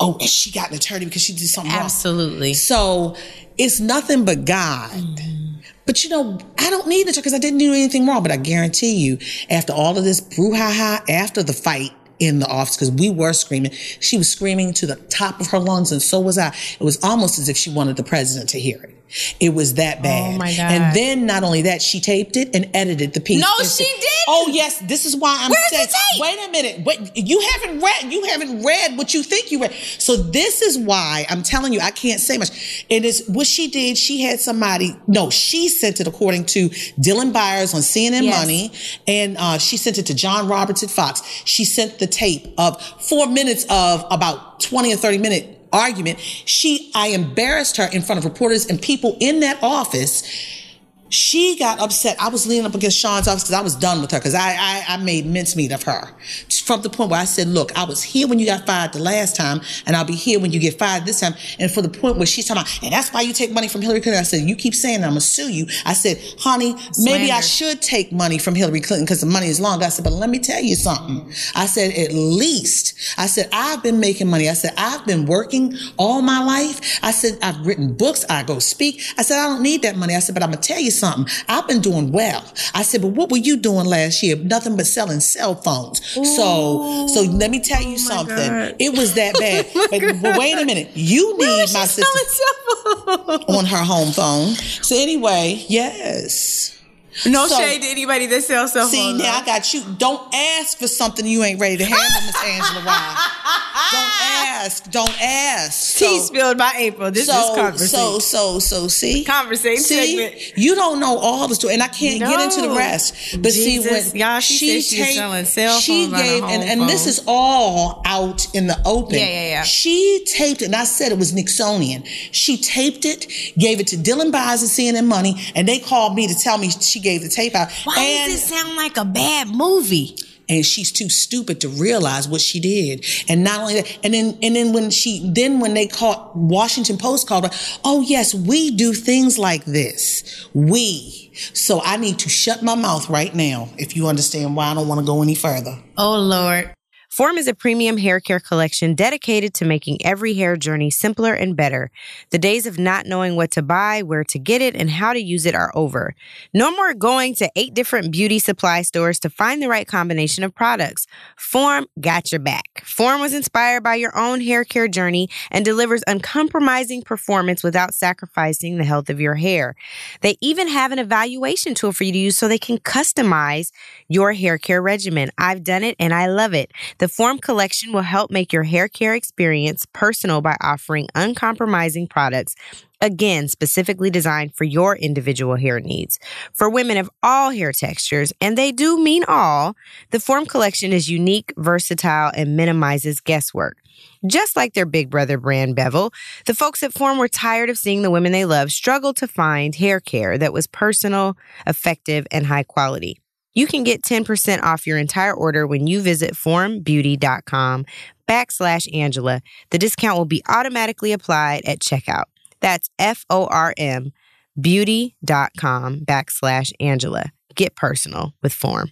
F: "Oh, and she got an attorney because she did something wrong."
B: Absolutely.
F: So it's nothing but God. Mm-hmm. But you know, I don't need it because I didn't do anything wrong. But I guarantee you, after all of this brouhaha, after the fight in the office, because we were screaming, she was screaming to the top of her lungs, and so was I. It was almost as if she wanted the president to hear it. It was that bad.
B: Oh, my God.
F: And then not only that, she taped it and edited the piece.
B: No, she didn't.
F: Oh yes, this is why I'm
B: Where's the
F: saying.
B: tape?
F: Wait a minute. Wait, you haven't read. You haven't read what you think you read. So this is why I'm telling you I can't say much. It is what she did. She had somebody. No, she sent it according to Dylan Byers on CNN
B: Yes.
F: Money, and uh, she sent it to John Roberts at Fox. She sent the tape of four minutes of about 20 or 30 minute argument. She, I embarrassed her in front of reporters and people in that office. She got upset. I was leaning up against Sean's office because I was done with her because I, I I made mincemeat of her from the point where I said, "Look, I was here when you got fired the last time, and I'll be here when you get fired this time." And for the point where she's talking about, and that's why you take money from Hillary Clinton. I said, "You keep saying that, I'm gonna sue you." I said, "Honey, maybe I should take money from Hillary Clinton because the money is long." I said, "But let me tell you something." I said, "At least," I said, "I've been making money." I said, "I've been working all my life." I said, "I've written books. I go speak." I said, "I don't need that money." I said, "But I'm gonna tell you something. I've been doing well." I said, "But what were you doing last year? Nothing but selling cell phones." So, so let me tell you something.
B: God.
F: It was that [laughs] bad. but, but wait a minute. You need my sister on her home phone. So anyway, yes.
B: No
F: So-
B: shade to anybody that sells cell
F: See, now I got you. Don't ask for something you ain't ready to handle, Miss Angela Rye. Don't ask. Don't ask. [laughs]
B: Tea
F: So-
B: spilled by April. This is
F: so,
B: conversation.
F: so, so, so, see?
B: Conversation
F: See?
B: segment.
F: You don't know all the story, and I can't get into the rest. But
B: Jesus,
F: see, when
B: y'all, she she was selling cell phones on her
F: gave, and, and this is all out in the open.
B: Yeah, yeah, yeah.
F: She taped it, and I said it was Nixonian. She taped it, gave it to Dylan Byers and CNN Money, and they called me to tell me she gave the tape out.
B: Why
F: and,
B: does it sound like a bad movie?
F: and she's too stupid to realize what she did. And not only that, and then and then when she then when they caught Washington Post called her, oh yes, we do things like this. We. So I need to shut my mouth right now if you understand why I don't want to go any further.
B: Oh Lord. Form is a premium hair care collection dedicated to making every hair journey simpler and better. The days of not knowing what to buy, where to get it, and how to use it are over. No more going to eight different beauty supply stores to find the right combination of products. Form got your back. Form was inspired by your own hair care journey and delivers uncompromising performance without sacrificing the health of your hair. They even have an evaluation tool for you to use so they can customize your hair care regimen. I've done it and I love it. The Form collection will help make your hair care experience personal by offering uncompromising products. Again, specifically designed for your individual hair needs. For women of all hair textures, and they do mean all, the Form collection is unique, versatile, and minimizes guesswork. Just like their big brother brand Bevel, the folks at Form were tired of seeing the women they love struggle to find hair care that was personal, effective, and high quality. You can get 10% off your entire order when you visit formbeauty.com backslash Angela. The discount will be automatically applied at checkout. That's F-O-R-M beauty.com backslash Angela. Get personal with Form.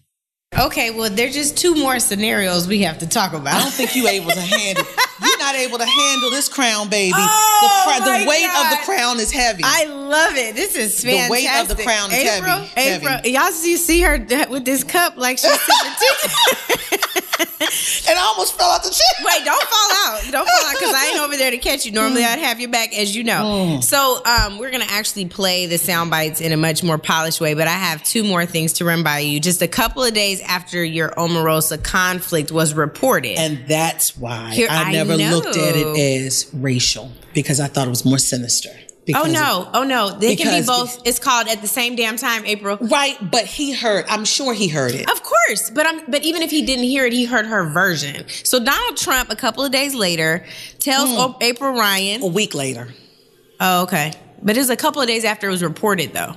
B: Okay, well, there's just two more scenarios we have to talk about.
F: I don't think you're able to handle. You're not able to handle this crown, baby.
B: Oh,
F: the, the weight
B: God.
F: of the crown is heavy.
B: I love it. This is fantastic.
F: The weight of the crown is
B: April,
F: heavy,
B: April,
F: heavy.
B: y'all see, see her with this cup like she's sipping tea. [laughs] [laughs] [laughs]
F: and I almost fell out the chair.
B: Wait, don't fall out. Don't fall out because I ain't over there to catch you. Normally, I'd have your back, as you know. So, um, we're gonna actually play the sound bites in a much more polished way. But I have two more things to run by you. Just a couple of days after your Omarosa conflict was reported,
F: And that's why
B: Here,
F: I never looked at it as racial because I thought it was more sinister.
B: Oh no, oh no, they can be both. It's called at the same damn time, April.
F: Right, but he heard. I'm sure he heard it.
B: Of course, but I'm but even if he didn't hear it, he heard her version. So Donald Trump, a couple of days later, tells O- April Ryan.
F: A week later,
B: Oh, okay, but it was a couple of days after it was reported, though.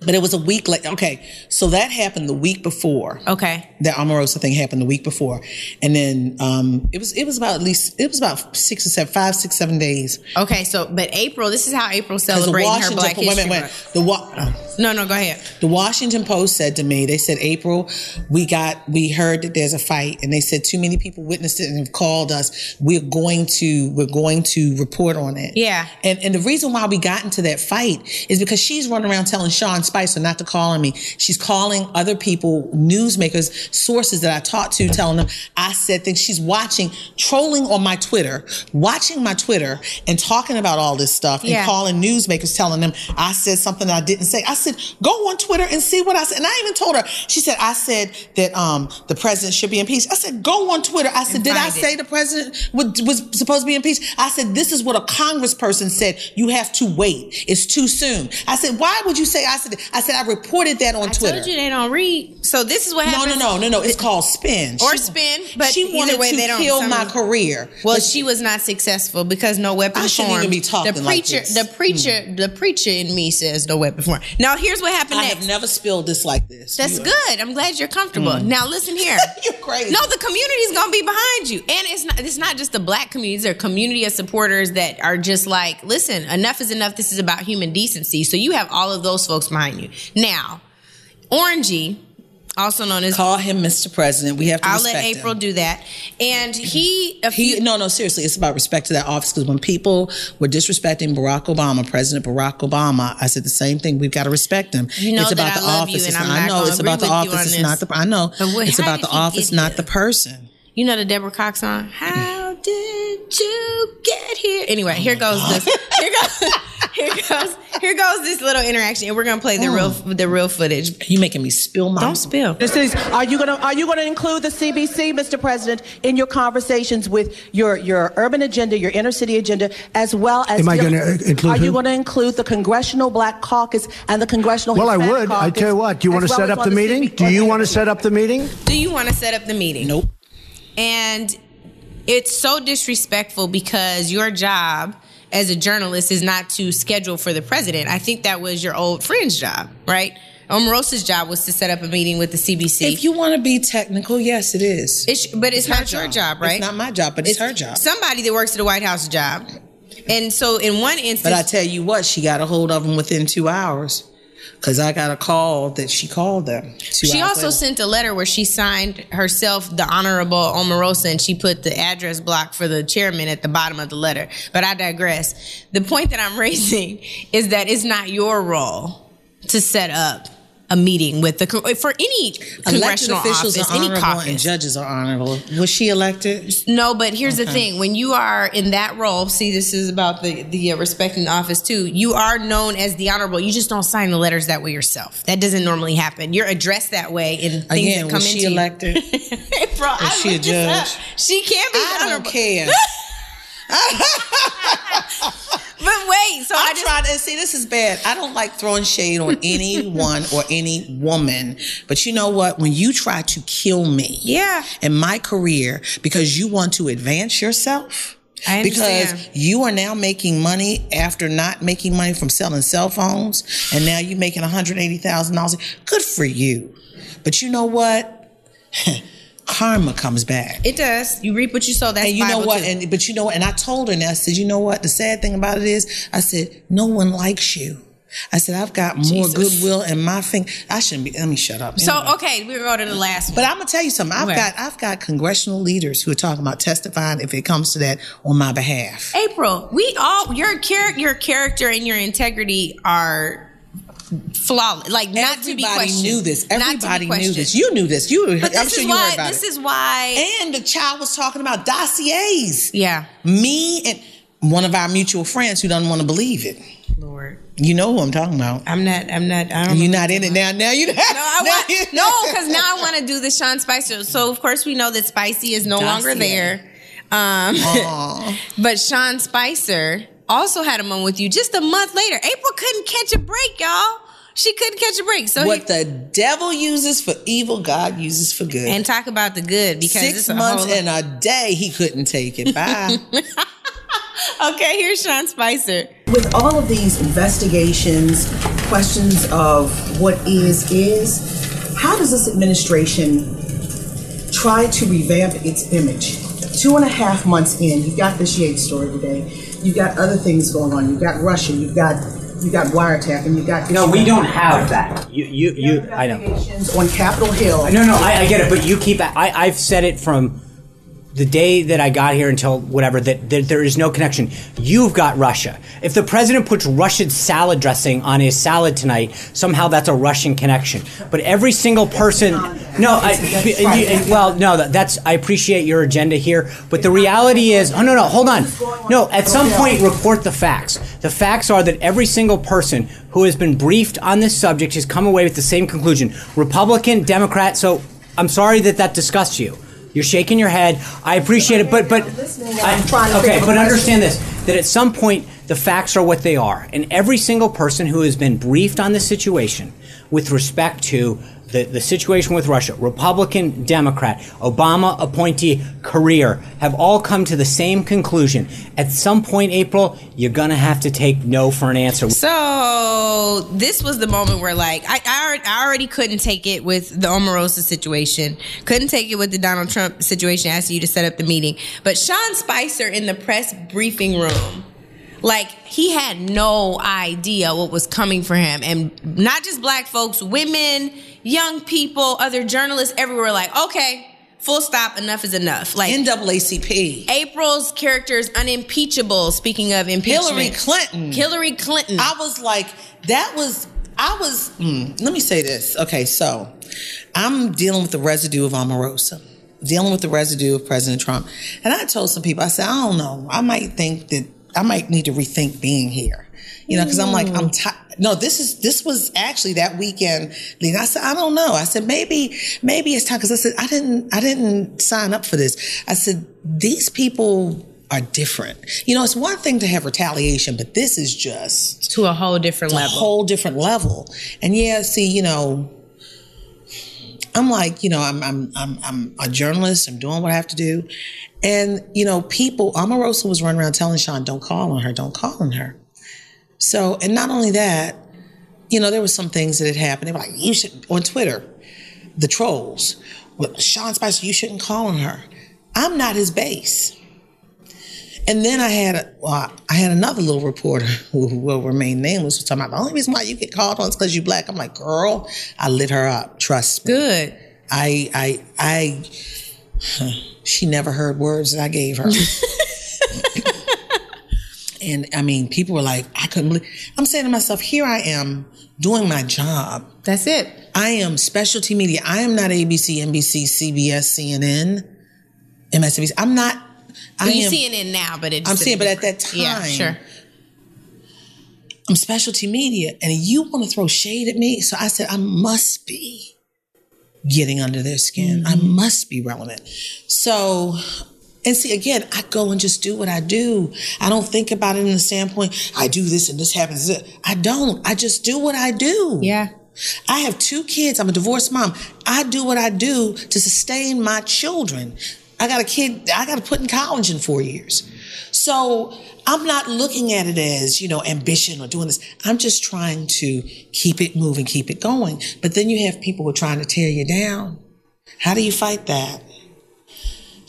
F: But it was a week later. Okay, so that happened the week before.
B: Okay,
F: That Omarosa thing happened the week before, and then um, it was it was about at least it was about six or seven, five, six, seven days.
B: okay. So, but April, this is how April
F: the
B: celebrating her Black History
F: wait, wait.
B: Month.
F: The wa- oh.
B: No, no, go ahead.
F: The Washington Post said to me, they said, April, we got, we heard that there's a fight, and they said too many people witnessed it and have called us. We're going to, we're going to report on it.
B: Yeah.
F: And and the reason why we got into that fight is because she's running around telling Sean Spicer not to call on me. She's calling other people, newsmakers, sources that I talked to, telling them I said things. She's watching, trolling on my Twitter, watching my Twitter, and talking about all this stuff, and
B: Yeah.
F: calling newsmakers, telling them I said something I didn't say. I said, go on Twitter and see what I said. And I even told her. She said, I said that um the president should be impeached. I said, go on Twitter. I said, did I
B: find it.
F: say the president was, was supposed to be impeached? I said, this is what a congressperson said. You have to wait. It's too soon. I said, why would you say? I said, I said, I reported that on
B: I
F: Twitter.
B: told you they don't read. So this is what
F: happened. no,
B: no,
F: no, no, no. It's called spin.
B: Or
F: She-
B: spin, but
F: she wanted
B: way,
F: to
B: they don't-
F: kill my career.
B: Well,
F: But
B: she was not successful because no weapon
F: I shouldn't even be talking
B: the
F: like
B: preacher,
F: this.
B: the preacher, mm. the preacher in me says no weapon formed. Now here's what happened
F: I
B: next.
F: have never spilled this like this.
B: That's
F: You-
B: good. I'm glad you're comfortable. Mm. Now listen [laughs] here.
F: You're crazy.
B: No, the community's gonna be behind you, and it's not. It's not just the black communities. There are community of supporters that are just like, listen, enough is enough. This is about human decency. So you have all of those folks behind you. Now, Orangey, also known as,
F: Call him Mr. President. We have to
B: I'll let April
F: him.
B: do that, and he,
F: He,
B: few,
F: no, no, seriously, it's about respect to that office. Because when people were disrespecting Barack Obama, President Barack Obama, I said the same thing. We've got to respect him.
B: You know
F: it's
B: that
F: about
B: I
F: the
B: love
F: office.
B: you, and
F: It's
B: I'm
F: not- I know it's about the office. It's
B: this.
F: not the. I know
B: what-
F: it's about the office, not the person.
B: You know the Deborah Cox song? How did you get here? Anyway, here oh goes this. Here goes. Here goes. Here goes this little interaction, and we're gonna play the real the real footage.
F: You making me spill my.
B: Don't spill.
G: This is, are you going to are you going to include the CBC, Mr. President, in your conversations with your your urban agenda, your inner city agenda, as well as?
H: Am I gonna, uh, include
G: Are you going to include the Congressional Black Caucus and the Congressional?
H: Well, I
G: Hispanic
H: would. I tell you what. Do you want to
G: well
H: set up
G: on
H: the meeting?
G: CB
H: Do you want to set up the meeting?
B: Do you want to set up the meeting?
F: Nope.
B: And it's so disrespectful because your job as a journalist is not to schedule for the president. I think that was your old friend's job, right? Omarosa's job was to set up a meeting with the CBC.
F: If you want to be technical, yes, it is.
B: It's, but it's,
F: her
B: not your job, right?
F: It's not my job, but it's, her job.
B: Somebody that works at the White House job. And so in one instance,
F: But I tell you what, she got a hold of him within two hours. Because I got a call that she called them.
B: She also
F: later.
B: sent a letter where she signed herself the Honorable Omarosa and she put the address block for the chairman at the bottom of the letter. But I digress. The point that I'm [laughs] raising is that it's not your role to set up a meeting with the for any
F: Elected
B: congressional
F: officials
B: office,
F: are
B: any caucus.
F: and judges are honorable. Was she elected?
B: No, but here's the thing: when you are in that role, see, this is about the the uh, respecting office too. You are known as the honorable. You just don't sign the letters that way yourself. That doesn't normally happen. You're addressed that way in things
F: Again,
B: that come
F: was she
B: into you.
F: elected? [laughs]
B: Bro, I
F: she a
B: looked this up.
F: judge?
B: She can't be
F: I don't
B: honorable.
F: care. [laughs] [laughs]
B: But wait, so I
F: I'm
B: just
F: trying to see this is bad. I don't like throwing shade on [laughs] anyone or any woman. But you know what? When you try to kill me
B: yeah.
F: in my career because you want to advance yourself, because you are now making money after not making money from selling cell phones, and now you're making $180,000. Good for you. But you know what? [laughs] Karma comes back.
B: It does. You reap what you sow. That's
F: and you know what?
B: too.
F: And but you know what? And I told her, and I said, you know what? The sad thing about it is, I said, no one likes you. I said, I've got more Jesus. goodwill in my finger. I shouldn't be. Let me shut up.
B: So anyway. okay, we go to the last.
F: One. But I'm gonna tell you something. I've got I've got congressional leaders who are talking about testifying if it comes to that on my behalf.
B: April, we all your character, your character, and your integrity are flawless. Like not
F: Everybody
B: to be questioned.
F: knew this. Everybody knew this. You knew this. You.
B: But
F: I'm sure
B: you
F: why,
B: heard about this it. This is why.
F: And the child was talking about dossiers.
B: Yeah.
F: Me and one of our mutual friends who doesn't want to believe it.
B: Lord.
F: You know who I'm talking about.
B: I'm not. I'm not. I don't.
F: You're not in it now. Now you. No,
B: I [laughs] want, no, because now I want to do the Sean Spicer. So of course we know that Spicy is no Dossier. longer there. Um, [laughs] but Sean Spicer also had a moment with you just a month later. April couldn't catch a break, y'all. She couldn't catch a break. So
F: what
B: he,
F: the devil uses for evil, God uses for good.
B: And talk about the good because
F: six months whole... and a day he couldn't take it. Bye. [laughs]
B: okay, here's Sean Spicer.
H: With all of these investigations, questions of what is is, how does this administration try to revamp its image? Two and a half months in, you've got this Yates story today. You've got other things going on. You've got Russia. You've got you got wiretap and you got
I: no we don't have that you you you i know
H: on capitol hill
I: no no I, I, get it but you keep I, i've said it from the day that I got here until whatever that, that, there is no connection. You've got Russia. If the president puts Russian salad dressing on his salad tonight, somehow that's a Russian connection. But every single person, no, I, well, no, that's I appreciate your agenda here, but the reality is, oh no, no, hold on, no. At some point, report the facts. The facts are that every single person who has been briefed on this subject has come away with the same conclusion: Republican, Democrat. So I'm sorry that that disgusts you. You're shaking your head. I appreciate it, but but I, okay, but understand this: that at some point the facts are what they are, and every single person who has been briefed on the situation with respect to the, the situation with Russia, Republican, Democrat, Obama appointee, career, have all come to the same conclusion. At some point, April, you're going to have to take no for an answer.
B: So, this was the moment where, like, I, I, already couldn't take it with the Omarosa situation, couldn't take it with the Donald Trump situation, asking you to set up the meeting. But Sean Spicer in the press briefing room, like he had no idea what was coming for him and not just black folks women young people other journalists everywhere like okay full stop enough is enough.
F: Like naacp
B: april's character is unimpeachable speaking of impeachment.
F: Hillary clinton.
B: Hillary clinton.
F: I was like that was i was mm, let me say this. Okay so i'm dealing with the residue of omarosa dealing with the residue of president trump. And i told some people i said i don't know. I might think that I might need to rethink being here. You know, because I'm like, I'm hmm. tired. No, this is this was actually that weekend. I said, I don't know. I said maybe maybe it's time because I said I didn't I didn't sign up for this. I said these people are different. You know, it's one thing to have retaliation, but this is just
B: to a whole different level.
F: A whole different level. And yeah, see, you know, I'm like, you know, I'm I'm I'm I'm a journalist. I'm doing what I have to do, and, you know, people, Omarosa was running around telling Sean, don't call on her, don't call on her. So, and not only that, you know, there were some things that had happened. They were like, you should, on Twitter, the trolls, well, Sean Spicer, you shouldn't call on her. I'm not his base. And then I had a, well, I had another little reporter [laughs] who will remain nameless was talking about the only reason why you get called on is because you black. I'm like, girl, I lit her up. Trust
B: me. Good.
F: I I I [sighs] she never heard words that I gave her. [laughs] and I mean, people were like, I couldn't believe. I'm saying to myself, here I am doing my job.
B: That's it.
F: I am specialty media. I am not ABC, NBC, CBS, CNN, MSNBC. I'm not.
B: Well, I am CNN now, but it's
F: I'm saying, but at that time,
B: yeah, sure.
F: I'm specialty media, and you want to throw shade at me, so I said I must be getting under their skin. Mm-hmm. I must be relevant. So, and see, again, I go and just do what I do. I don't think about it in the standpoint, I do this and this happens. I don't. I just do what I do.
B: Yeah.
F: I have two kids. I'm a divorced mom. I do what I do to sustain my children. I got a kid I got to put in college in four years. So I'm not looking at it as, you know, ambition or doing this. I'm just trying to keep it moving, keep it going. But then you have people who are trying to tear you down. How do you fight that?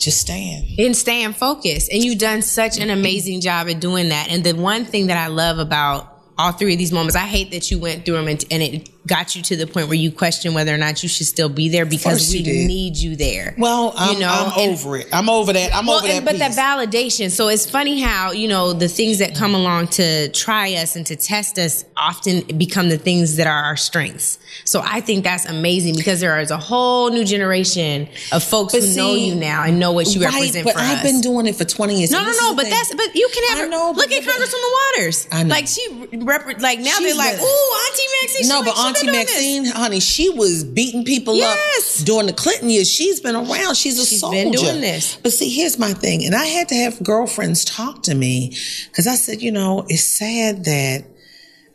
F: Just staying
B: And staying focused. And you've done such an amazing job at doing that. And the one thing that I love about all three of these moments. I hate that you went through them and, and it got you to the point where you question whether or not you should still be there because we
F: did.
B: need you there.
F: Well, I'm,
B: you know,
F: I'm
B: and-
F: over it. I'm over that. I'm
B: well,
F: over that.
B: and- but
F: piece.
B: that validation. So it's funny how you know the things that come along to try us and to test us often become the things that are our strengths. So I think that's amazing because there is a whole new generation of folks
F: But
B: who know you now and know what you
F: right,
B: represent
F: but I've
B: us.
F: been doing it for 20 years.
B: no, no, no, but that's but you can have
F: I know,
B: look at Congresswoman Waters.
F: I know.
B: Like she rep- like now
F: She's
B: they're like, ooh, Auntie Maxie.
F: No, but Auntie
B: been this."
F: Maxine, honey, she was beating people
B: Yes.
F: up during the Clinton years. She's been around. She's a
B: She's
F: soldier.
B: been doing this.
F: But see, here's my thing, and I had to have girlfriends talk to me because I said, you know, it's sad that.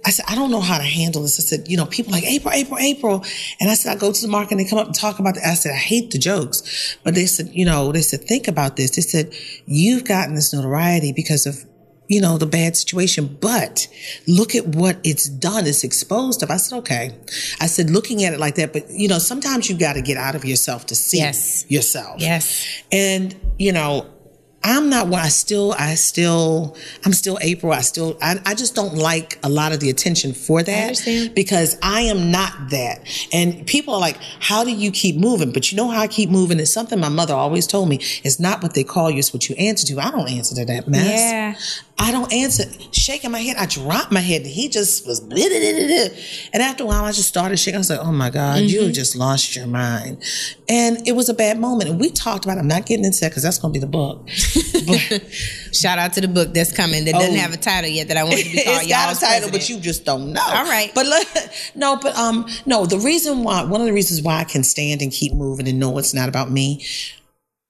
F: I said, I don't know how to handle this. I said, you know, people like April, April, April. And I said, I go to the market and they come up and talk about it. I said, I hate the jokes. But they said, you know, they said, think about this. They said, you've gotten this notoriety because of, you know, the bad situation, but look at what it's done. It's exposed of. I said, okay. I said, looking at it like that, but you know, sometimes you got to get out of yourself to see
B: Yes.
F: yourself.
B: Yes.
F: And, you know, I'm not one. I still, I still, I'm still April. I still, I, I just don't like a lot of the attention for that
B: understand.
F: because I am not that. And people are like, how do you keep moving? But you know how I keep moving? It's something my mother always told me. It's not what they call you, it's what you answer to. I don't answer to that mess.
B: Yeah.
F: I don't answer. Shaking my head, I dropped my head. And He just was, and after a while, I just started shaking. I was like, "Oh my God, you
B: Mm-hmm.
F: have just lost your mind," and it was a bad moment. And we talked about. it. I'm not getting into that because that's going to be the book. [laughs]
B: Shout out to the book that's coming that doesn't
F: Oh.
B: have a title yet that I want to be [laughs] called.
F: it's got a title, but you just don't know.
B: All right.
F: but look, [laughs] no, but um, no. The reason why, one of the reasons why I can stand and keep moving and know it's not about me.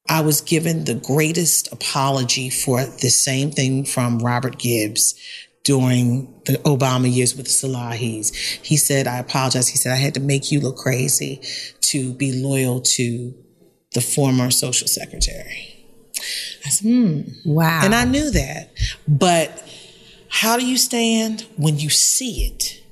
F: I was given the greatest apology for the same thing from Robert Gibbs during the Obama years with the Salahis. He said, I apologize. He said, I had to make you look crazy to be loyal to the former social secretary. I said, hmm.
B: wow.
F: And I knew that. But how do you stand when you see it?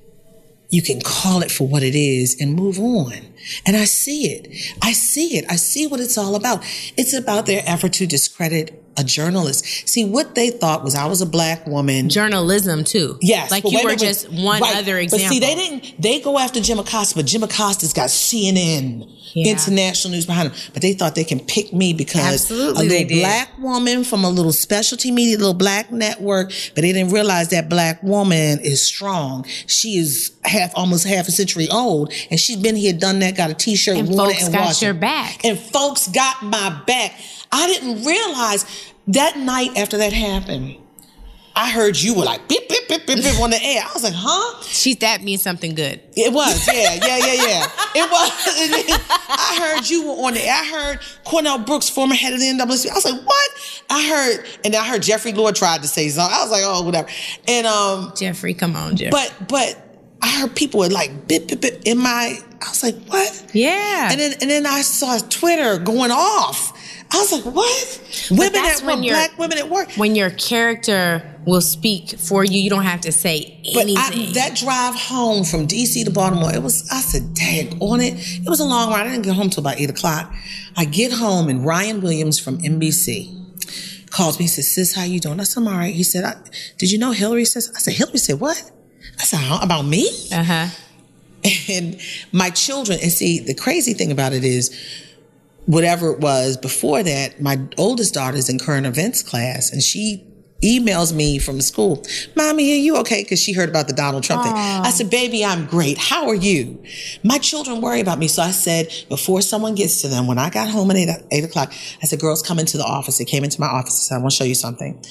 F: You can call it for what it is and move on. And I see it. I see it. I see what it's all about. It's about their effort to discredit a journalist. See, what they thought was I was a black woman.
B: journalism too.
F: Yes,
B: like you were
F: minute,
B: just one
F: right.
B: other example.
F: But see, they didn't. They go after Jim Acosta, but Jim Acosta's got CNN,
B: Yeah.
F: international news behind him. But they thought they can pick me because
B: Absolutely
F: a little black woman from a little specialty media, little black network. But they didn't realize that black woman is strong. She is half, almost half a century old, and she's been here, done that, got a T-shirt,
B: And folks
F: and
B: got your
F: it.
B: back.
F: And folks got my back. I didn't realize that night after that happened. I heard you were like beep beep beep beep beep on the air. I was like, huh?
B: She that means something good.
F: It was, yeah, yeah, yeah, yeah. It was. [laughs] I heard you were on the. Air. I heard Cornell Brooks, former head of the NAACP. I was like, what? I heard, and I heard Jeffrey Lord tried to say something. I was like, oh, whatever. And um,
B: Jeffrey, come on, Jeffrey.
F: but but I heard people were like bip bip bip in my. I was like, what?
B: yeah.
F: And then and then I saw Twitter going off. I was like, what? Women at work, black women at work.
B: when your character will speak for you, you don't have to say
F: But
B: anything.
F: I, that drive home from DC to Baltimore, it was, I said, dang, on it. It was a long ride. I didn't get home till about eight o'clock. I get home and Ryan Williams from NBC calls me. He says, sis, how you doing? I said, I'm all right. He said, I, did you know Hillary says, I said, Hillary said, what? I said, "Huh? about me?
B: uh huh.
F: and my children and see the crazy thing about it is whatever it was before that my oldest daughter's in current events class and she emails me from school mommy are you okay? Because she heard about the donald trump thing. I said baby i'm great. How are you? My children worry about me. So i said before someone gets to them when i got home at 8, 8 o'clock i said girls come into the office. They came into my office and said i want to show you something.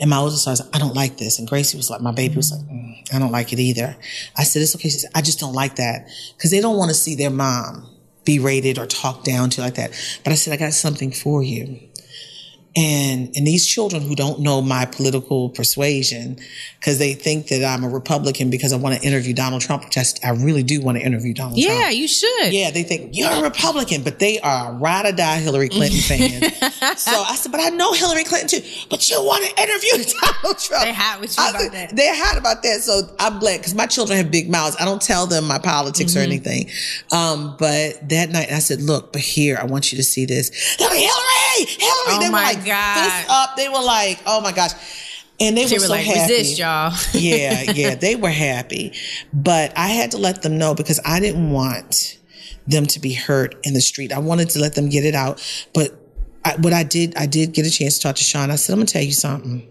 F: And my oldest said i don't like this. And gracie was like my baby was like "Mm, i don't like it either. I said it's okay. She said i just don't like that. Because they don't want to see their mom berated or talked down to like that. But i said i got something for you and and these children who don't know my political persuasion because they think that I'm a Republican because I want to interview Donald Trump, which I, I really do want to interview Donald Trump.
B: Yeah, you should.
F: Yeah, they think you're a Republican, but they are ride or die Hillary Clinton [laughs] fans. so I said, but I know Hillary Clinton too. But you want to interview [laughs] Donald Trump?
B: They hot with you
F: I
B: about that.
F: They're hot about that. So I'm glad because my children have big mouths. I don't tell them my politics
B: Mm-hmm.
F: or anything. Um, but that night I said, look, but here I want you to see this. They're Hillary, Hillary.
B: Oh
F: they
B: my
F: were like,
B: God.
F: fist up. They were like, oh my gosh. And they,
B: They
F: were,
B: were
F: so
B: like,
F: happy.
B: "Resist, y'all." [laughs]
F: yeah, yeah, they were happy. But I had to let them know because I didn't want them to be hurt in the street. I wanted to let them get it out. But I, what I did, I did get a chance to talk to Sean. I said, I'm going to tell you something.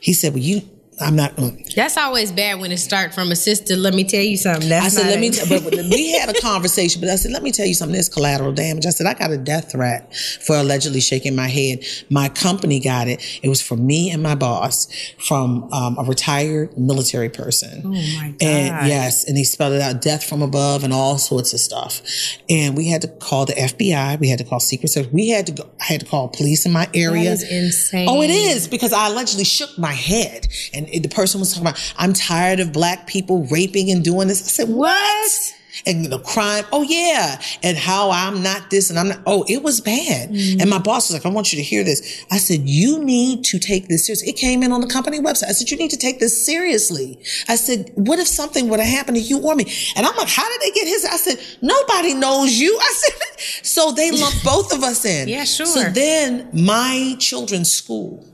F: He said, Well, you, I'm not.
B: That's always bad when it starts from a sister. Let me tell you something. That's
F: I said, let me. T- but, but we had a conversation, but I said, let me tell you something. There's collateral damage. I said, I got a death threat for allegedly shaking my head. My company got it. It was from me and my boss, from um, a retired military person.
B: Oh my god!
F: And yes, and he spelled it out, death from above, and all sorts of stuff. And we had to call the FBI. We had to call Secret Service. We had to go. I had to call police in my area.
B: That is insane.
F: Oh, it is because I allegedly shook my head, and the person was talking about, "I'm tired of black people raping and doing this." I said, "What?" And the crime, oh yeah, and how I'm not this and I'm not. Oh, it was bad. Mm-hmm. And my boss was like, "I want you to hear this." I said, "You need to take this seriously." It came in on the company website. I said, "You need to take this seriously." I said, "What if something would have happened to you or me?" And I'm like, "How did they get his?" I said, "Nobody knows you." I said, [laughs] "So they lumped both of us in."
B: Yeah, sure.
F: So then my children's school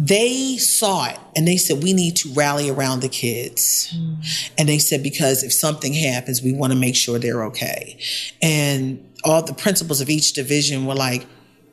F: they saw it and they said we need to rally around the kids. And they said because if something happens we want to make sure they're okay. And all the principals of each division were like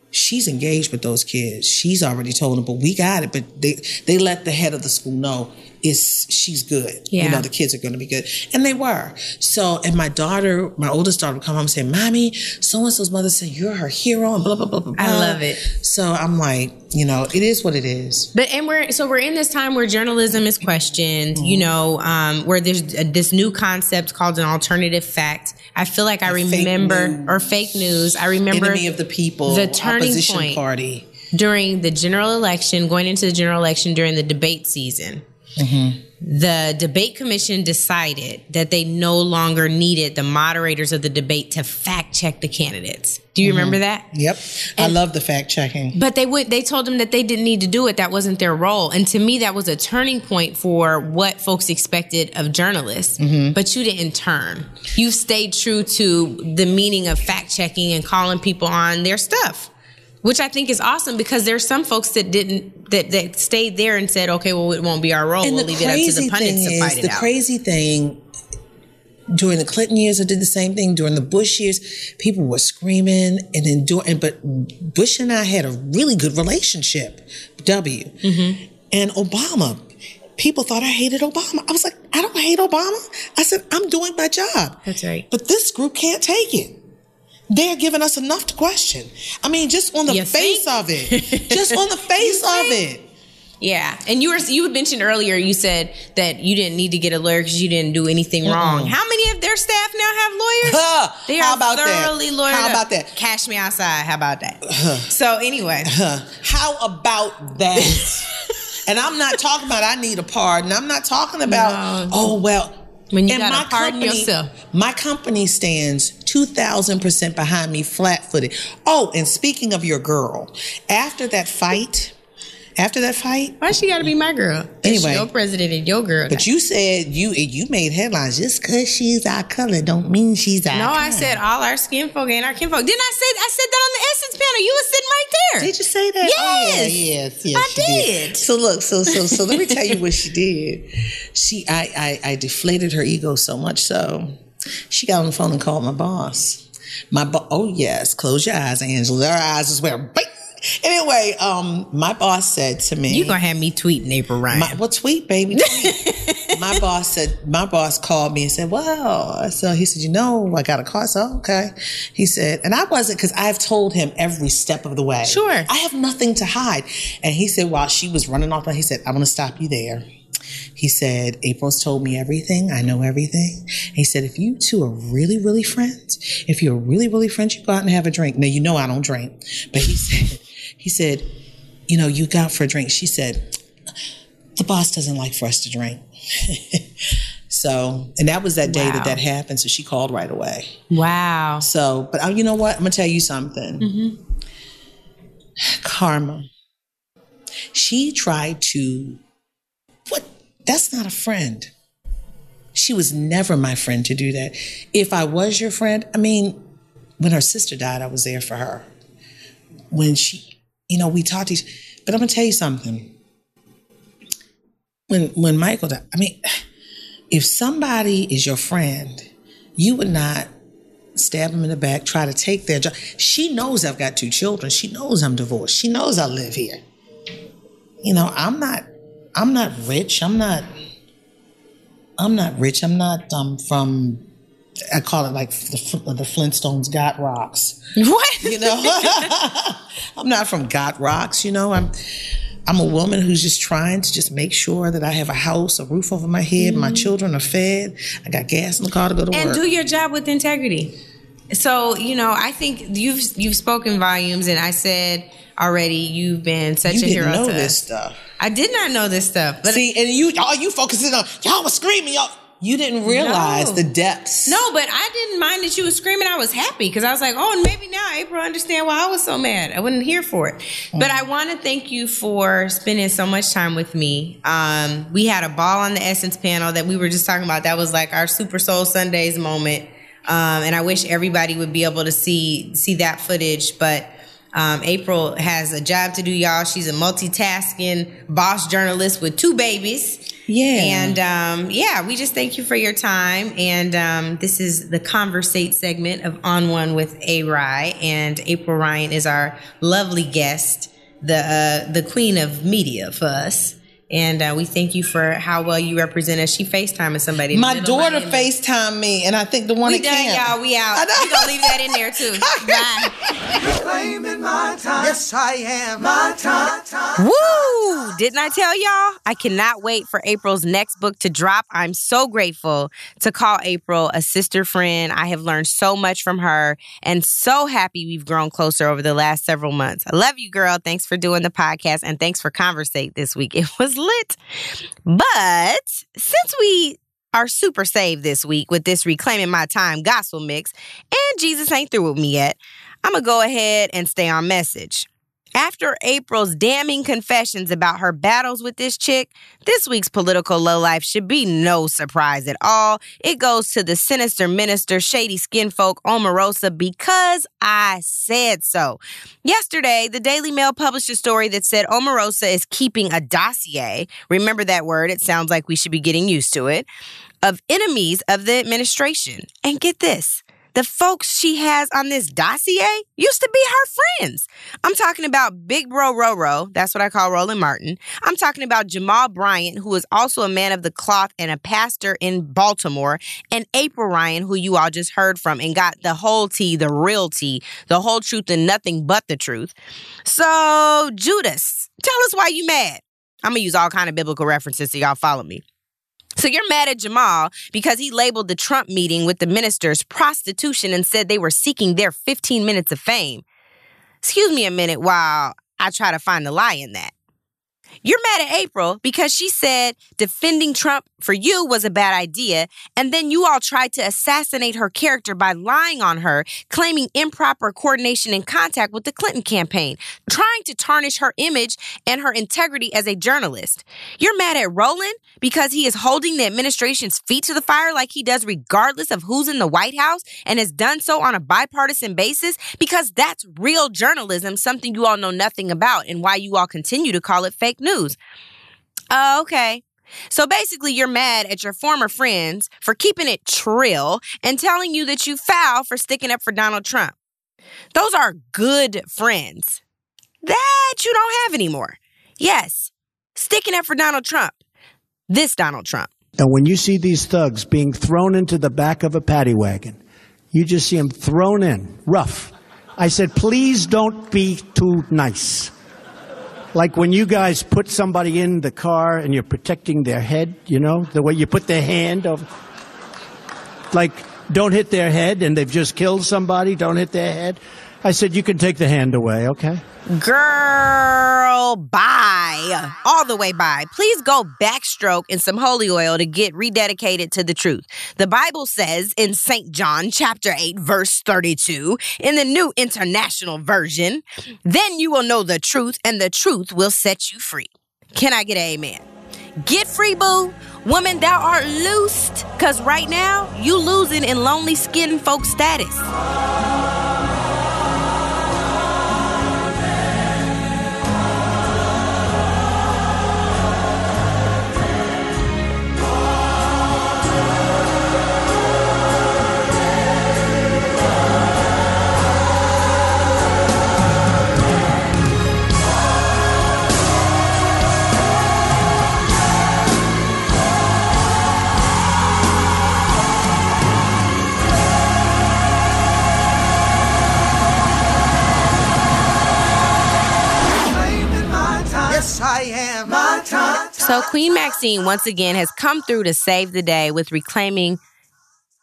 F: she's engaged with those kids. She's already told them but we got it. But they they let the head of the school know it's she's good
B: Yeah.
F: you know the kids are going to be good and they were so and my daughter my oldest daughter would come home and say mommy so and so's mother said you're her hero and blah blah blah blah
B: I love it.
F: so i'm like you know it is what it is
B: But and we're so we're in this time where journalism is questioned. You know, um, where there's this new concept called an alternative fact. I feel like I
F: fake
B: remember
F: news.
B: or fake news. I remember
F: enemy of the people
B: the turning
F: opposition
B: point
F: party
B: during the general election, going into the general election during the debate season. Mm-hmm. The debate commission decided that they no longer needed the moderators of the debate to fact check the candidates. Do you mm-hmm. remember that?
F: yep i love the fact checking
B: But they would they told them that they didn't need to do it. That wasn't their role. And to me, that was a turning point for what folks expected of journalists. Mm-hmm. But you didn't turn. You stayed true to the meaning of fact checking and calling people on their stuff. Which I think is awesome because there's some folks that didn't that, that stayed there and said, okay, well, it won't be our role.
F: and
B: we'll leave it up to the pundits
F: thing
B: to
F: is
B: fight it
F: the
B: out.
F: crazy thing during the Clinton years, I did the same thing. During the Bush years, people were screaming and enduring. But Bush and I had a really good relationship. W.
B: Mm-hmm.
F: And Obama, people thought I hated Obama. I was like, I don't hate Obama. I said, I'm doing my job.
B: That's right.
F: But this group can't take it. They're giving us enough to question. I mean, just on the
B: You
F: face
B: think?
F: of it. [laughs] just on the face of it.
B: Yeah, and you were you had mentioned earlier. You said that you didn't need to get a lawyer because you didn't do anything wrong. How many of their staff now have lawyers? [laughs]
F: Huh.
B: They
F: How
B: are
F: about that?
B: thoroughly lawyered
F: How
B: up.
F: about that?
B: Cash me outside. How about that? [laughs] so anyway,
F: How about that? and I'm not talking about I need a pardon. I'm not talking about
B: No.
F: oh well.
B: When you gotta
F: my
B: pardon
F: company-
B: yourself.
F: My company stands two thousand percent behind me, flat footed. Oh, and speaking of your girl, after that fight, after that fight,
B: why she got to be my girl?
F: Anyway.
B: your president and your girl.
F: but you said you you made headlines just because she's our color don't mean she's our.
B: no, I said all our skin folk ain't our kinfolk. Didn't I say I said that on the Essence panel? You were sitting right there.
F: Did you say that?
B: Yes.
F: Oh, yeah, yes, yes.
B: I
F: she
B: did.
F: So look, so so so let me tell you what she [laughs] did. She I, I I deflated her ego so much so she got on the phone and called my boss. My bo- oh yes, close your eyes, Angela. Her eyes is where bing. Anyway, um, my boss said to me,
B: You gonna have me tweeting April Ryan?
F: my, well, tweet, baby. Tweet. [laughs] my boss said, my boss called me and said, well, so he said, you know, I got a car. So, okay. He said, and I wasn't, cause I've told him every step of the way.
B: Sure.
F: I have nothing to hide. And he said, while she was running off, he said, I'm going to stop you there. He said, April's told me everything. I know everything. He said, if you two are really, really friends, if you're really, really friends, you go out and have a drink. Now, you know I don't drink, but he [laughs] said, he said, you know, you got for a drink. She said, the boss doesn't like for us to drink. [laughs] so, and that was that day
B: Wow.
F: that that happened. So she called right away.
B: wow.
F: So, but uh, you know what? I'm gonna tell you something. Karma. She tried to. What? That's not a friend. She was never my friend to do that. If I was your friend, I mean, when her sister died, I was there for her. When she, you know, we talked each, but I'm gonna tell you something. when when Michael died, I mean, [sighs] if somebody is your friend, you would not stab them in the back, try to take their job. She knows I've got two children. She knows I'm divorced. She knows I live here. You know, I'm not I'm not rich. I'm not I'm not rich. I'm not um from I call it like the, the Flintstones got rocks.
B: What?
F: You know, [laughs] I'm not from got rocks. You know, I'm I'm a woman who's just trying to just make sure that I have a house, a roof over my head, mm-hmm. my children are fed, I got gas in the car to go to
B: and
F: work,
B: and do your job with integrity. So you know, I think you've you've spoken volumes, and I said already you've been such
F: you
B: a hero.
F: Know
B: to
F: this
B: us.
F: stuff.
B: I did not know this stuff. But
F: see, and you all you focusing on y'all was screaming y'all. You didn't realize no. the depths.
B: No, but I didn't mind that you was screaming. I was happy because I was like, oh, maybe now April understand why I was so mad. I wasn't here for it. Mm. But I want to thank you for spending so much time with me. Um, we had a ball on the Essence panel that we were just talking about. That was like our Super Soul Sundays moment. Um, and I wish everybody would be able to see see that footage. But um, April has a job to do, y'all. She's a multitasking boss journalist with two babies.
F: Yeah.
B: And um, yeah, we just thank you for your time. And um, this is the Conversate segment of On One with A Rye. And April Ryan is our lovely guest, the uh, the queen of media for us. And uh, we thank you for how well you represent us. She FaceTime somebody.
F: My daughter FaceTime me, and I think the one
B: we
F: that
B: done,
F: can.
B: y'all. We out. We gonna leave that in there too. [laughs] Bye.
C: Reclaiming my time. Yes, I am. My time.
B: Woo! Didn't I tell y'all? I cannot wait for April's next book to drop. I'm so grateful to call April a sister friend. I have learned so much from her, and so happy we've grown closer over the last several months. I love you, girl. Thanks for doing the podcast, and thanks for conversate this week. [laughs] It was lit. But since we are super saved this week with this Reclaiming My Time gospel mix, and Jesus ain't through with me yet, I'm going to go ahead and stay on message. After April's damning confessions about her battles with this chick, this week's political lowlife should be no surprise at all. It goes to the sinister minister, shady skinfolk Omarosa because I said so. Yesterday, the Daily Mail published a story that said Omarosa is keeping a dossier. Remember that word, it sounds like we should be getting used to it. Of enemies of the administration. And get this the folks she has on this dossier used to be her friends. I'm talking about Big Bro Roro, that's what I call Roland Martin. I'm talking about Jamal Bryant, who is also a man of the cloth and a pastor in Baltimore, and April Ryan, who you all just heard from and got the whole tea, the real tea, the whole truth and nothing but the truth. So, Judas, tell us why you mad. I'm gonna use all kind of biblical references so y'all follow me. So you're mad at Jamal because he labeled the Trump meeting with the ministers prostitution and said they were seeking their 15 minutes of fame. Excuse me a minute while I try to find the lie in that. You're mad at April because she said defending Trump for you was a bad idea, and then you all tried to assassinate her character by lying on her, claiming improper coordination and contact with the Clinton campaign, trying to tarnish her image and her integrity as a journalist. You're mad at Roland because he is holding the administration's feet to the fire like he does regardless of who's in the White House and has done so on a bipartisan basis because that's real journalism, something you all know nothing about, and why you all continue to call it fake news. Uh, okay. So basically, you're mad at your former friends for keeping it trill and telling you that you foul for sticking up for Donald Trump. Those are good friends that you don't have anymore. Yes, sticking up for Donald Trump. This Donald Trump.
J: And when you see these thugs being thrown into the back of a paddy wagon, you just see them thrown in, rough. I said, please don't be too nice. Like when you guys put somebody in the car and you're protecting their head, you know, the way you put their hand over. Like, don't hit their head and they've just killed somebody, don't hit their head. I said, you can take the hand away, okay?
B: Girl, bye. All the way bye. Please go backstroke in some holy oil to get rededicated to the truth. The Bible says in St. John chapter 8 verse 32 in the New International Version, then you will know the truth and the truth will set you free. Can I get an amen? Get free, boo. Woman, thou art loosed. Cause right now, you losing in lonely skin folk status. So, Queen Maxine once again has come through to save the day with reclaiming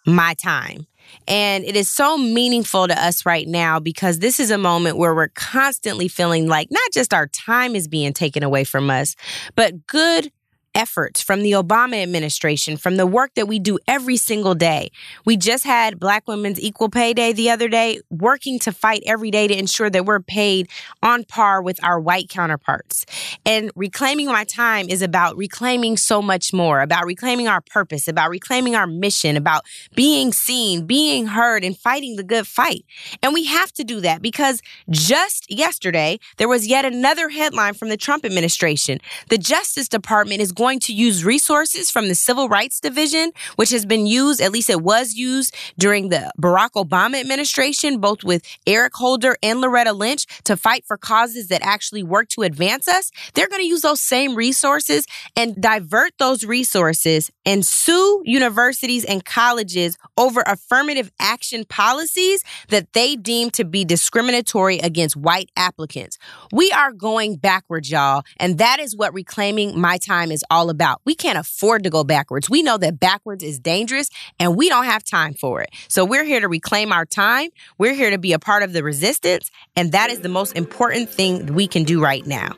B: my time. And it is so meaningful to us right now because this is a moment where we're constantly feeling like not just our time is being taken away from us, but good efforts from the Obama administration, from the work that we do every single day. We just had Black Women's Equal Pay Day the other day, working to fight every day to ensure that we're paid on par with our white counterparts. And reclaiming my time is about reclaiming so much more, about reclaiming our purpose, about reclaiming our mission, about being seen, being heard, and fighting the good fight. And we have to do that because just yesterday, there was yet another headline from the Trump administration. The Justice Department is going to use resources from the Civil Rights Division, which has been used, at least it was used during the Barack Obama administration, both with Eric Holder and Loretta Lynch to fight for causes that actually work to advance us. They're going to use those same resources and divert those resources and sue universities and colleges over affirmative action policies that they deem to be discriminatory against white applicants. We are going backwards, y'all. And that is what reclaiming my time is all about. We can't afford to go backwards. We know that backwards is dangerous and we don't have time for it. So we're here to reclaim our time. We're here to be a part of the resistance. And that is the most important thing we can do right now.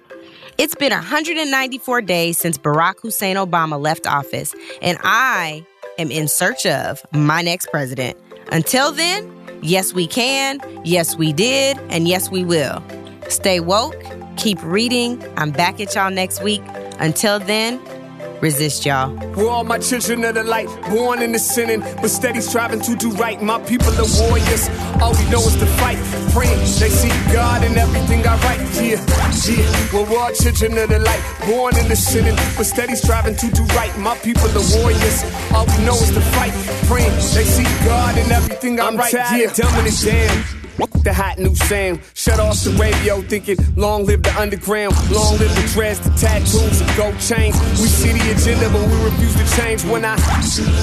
B: It's been 194 days since Barack Hussein Obama left office, and I am in search of my next president. Until then, yes, we can, yes, we did, and yes, we will. Stay woke, keep reading. I'm back at y'all next week. Until then, resist y'all.
K: We're all my children of the light, born in the sinning, but steady striving to do right. My people are warriors, all we know is to fight, praying they see God in everything I write. Yeah, yeah, well, we're all children of the light, born in the sinning, but steady striving to do right. My people are warriors, all we know is to fight, praying they see God in everything I I'm write. Tired yeah, dumbing it down. The hot new sound. Shut off the radio, thinking long live the underground, long live the dress, the tattoos, and gold chains. We see the agenda, but we refuse to change. When I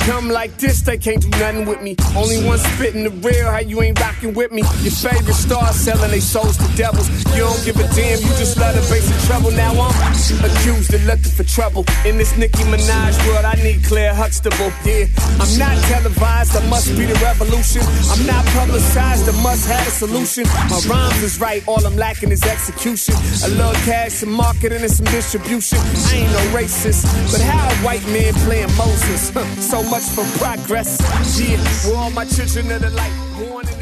K: come like this, they can't do nothing with me. Only one spitting the real, how you ain't rocking with me. Your favorite star selling their souls to devils. You don't give a damn, you just let her face in trouble. Now I'm accused of looking for trouble. In this Nicki Minaj world, I need Claire Huxtable. Yeah, I'm not televised, I must be the revolution. I'm not publicized, I must have a solution. My rhymes is right, all I'm lacking is execution. A little cash, some marketing, and some distribution. I ain't no racist, but how a white man playing Moses? [laughs] so much for progress. Yeah, we're all my children of the light, born in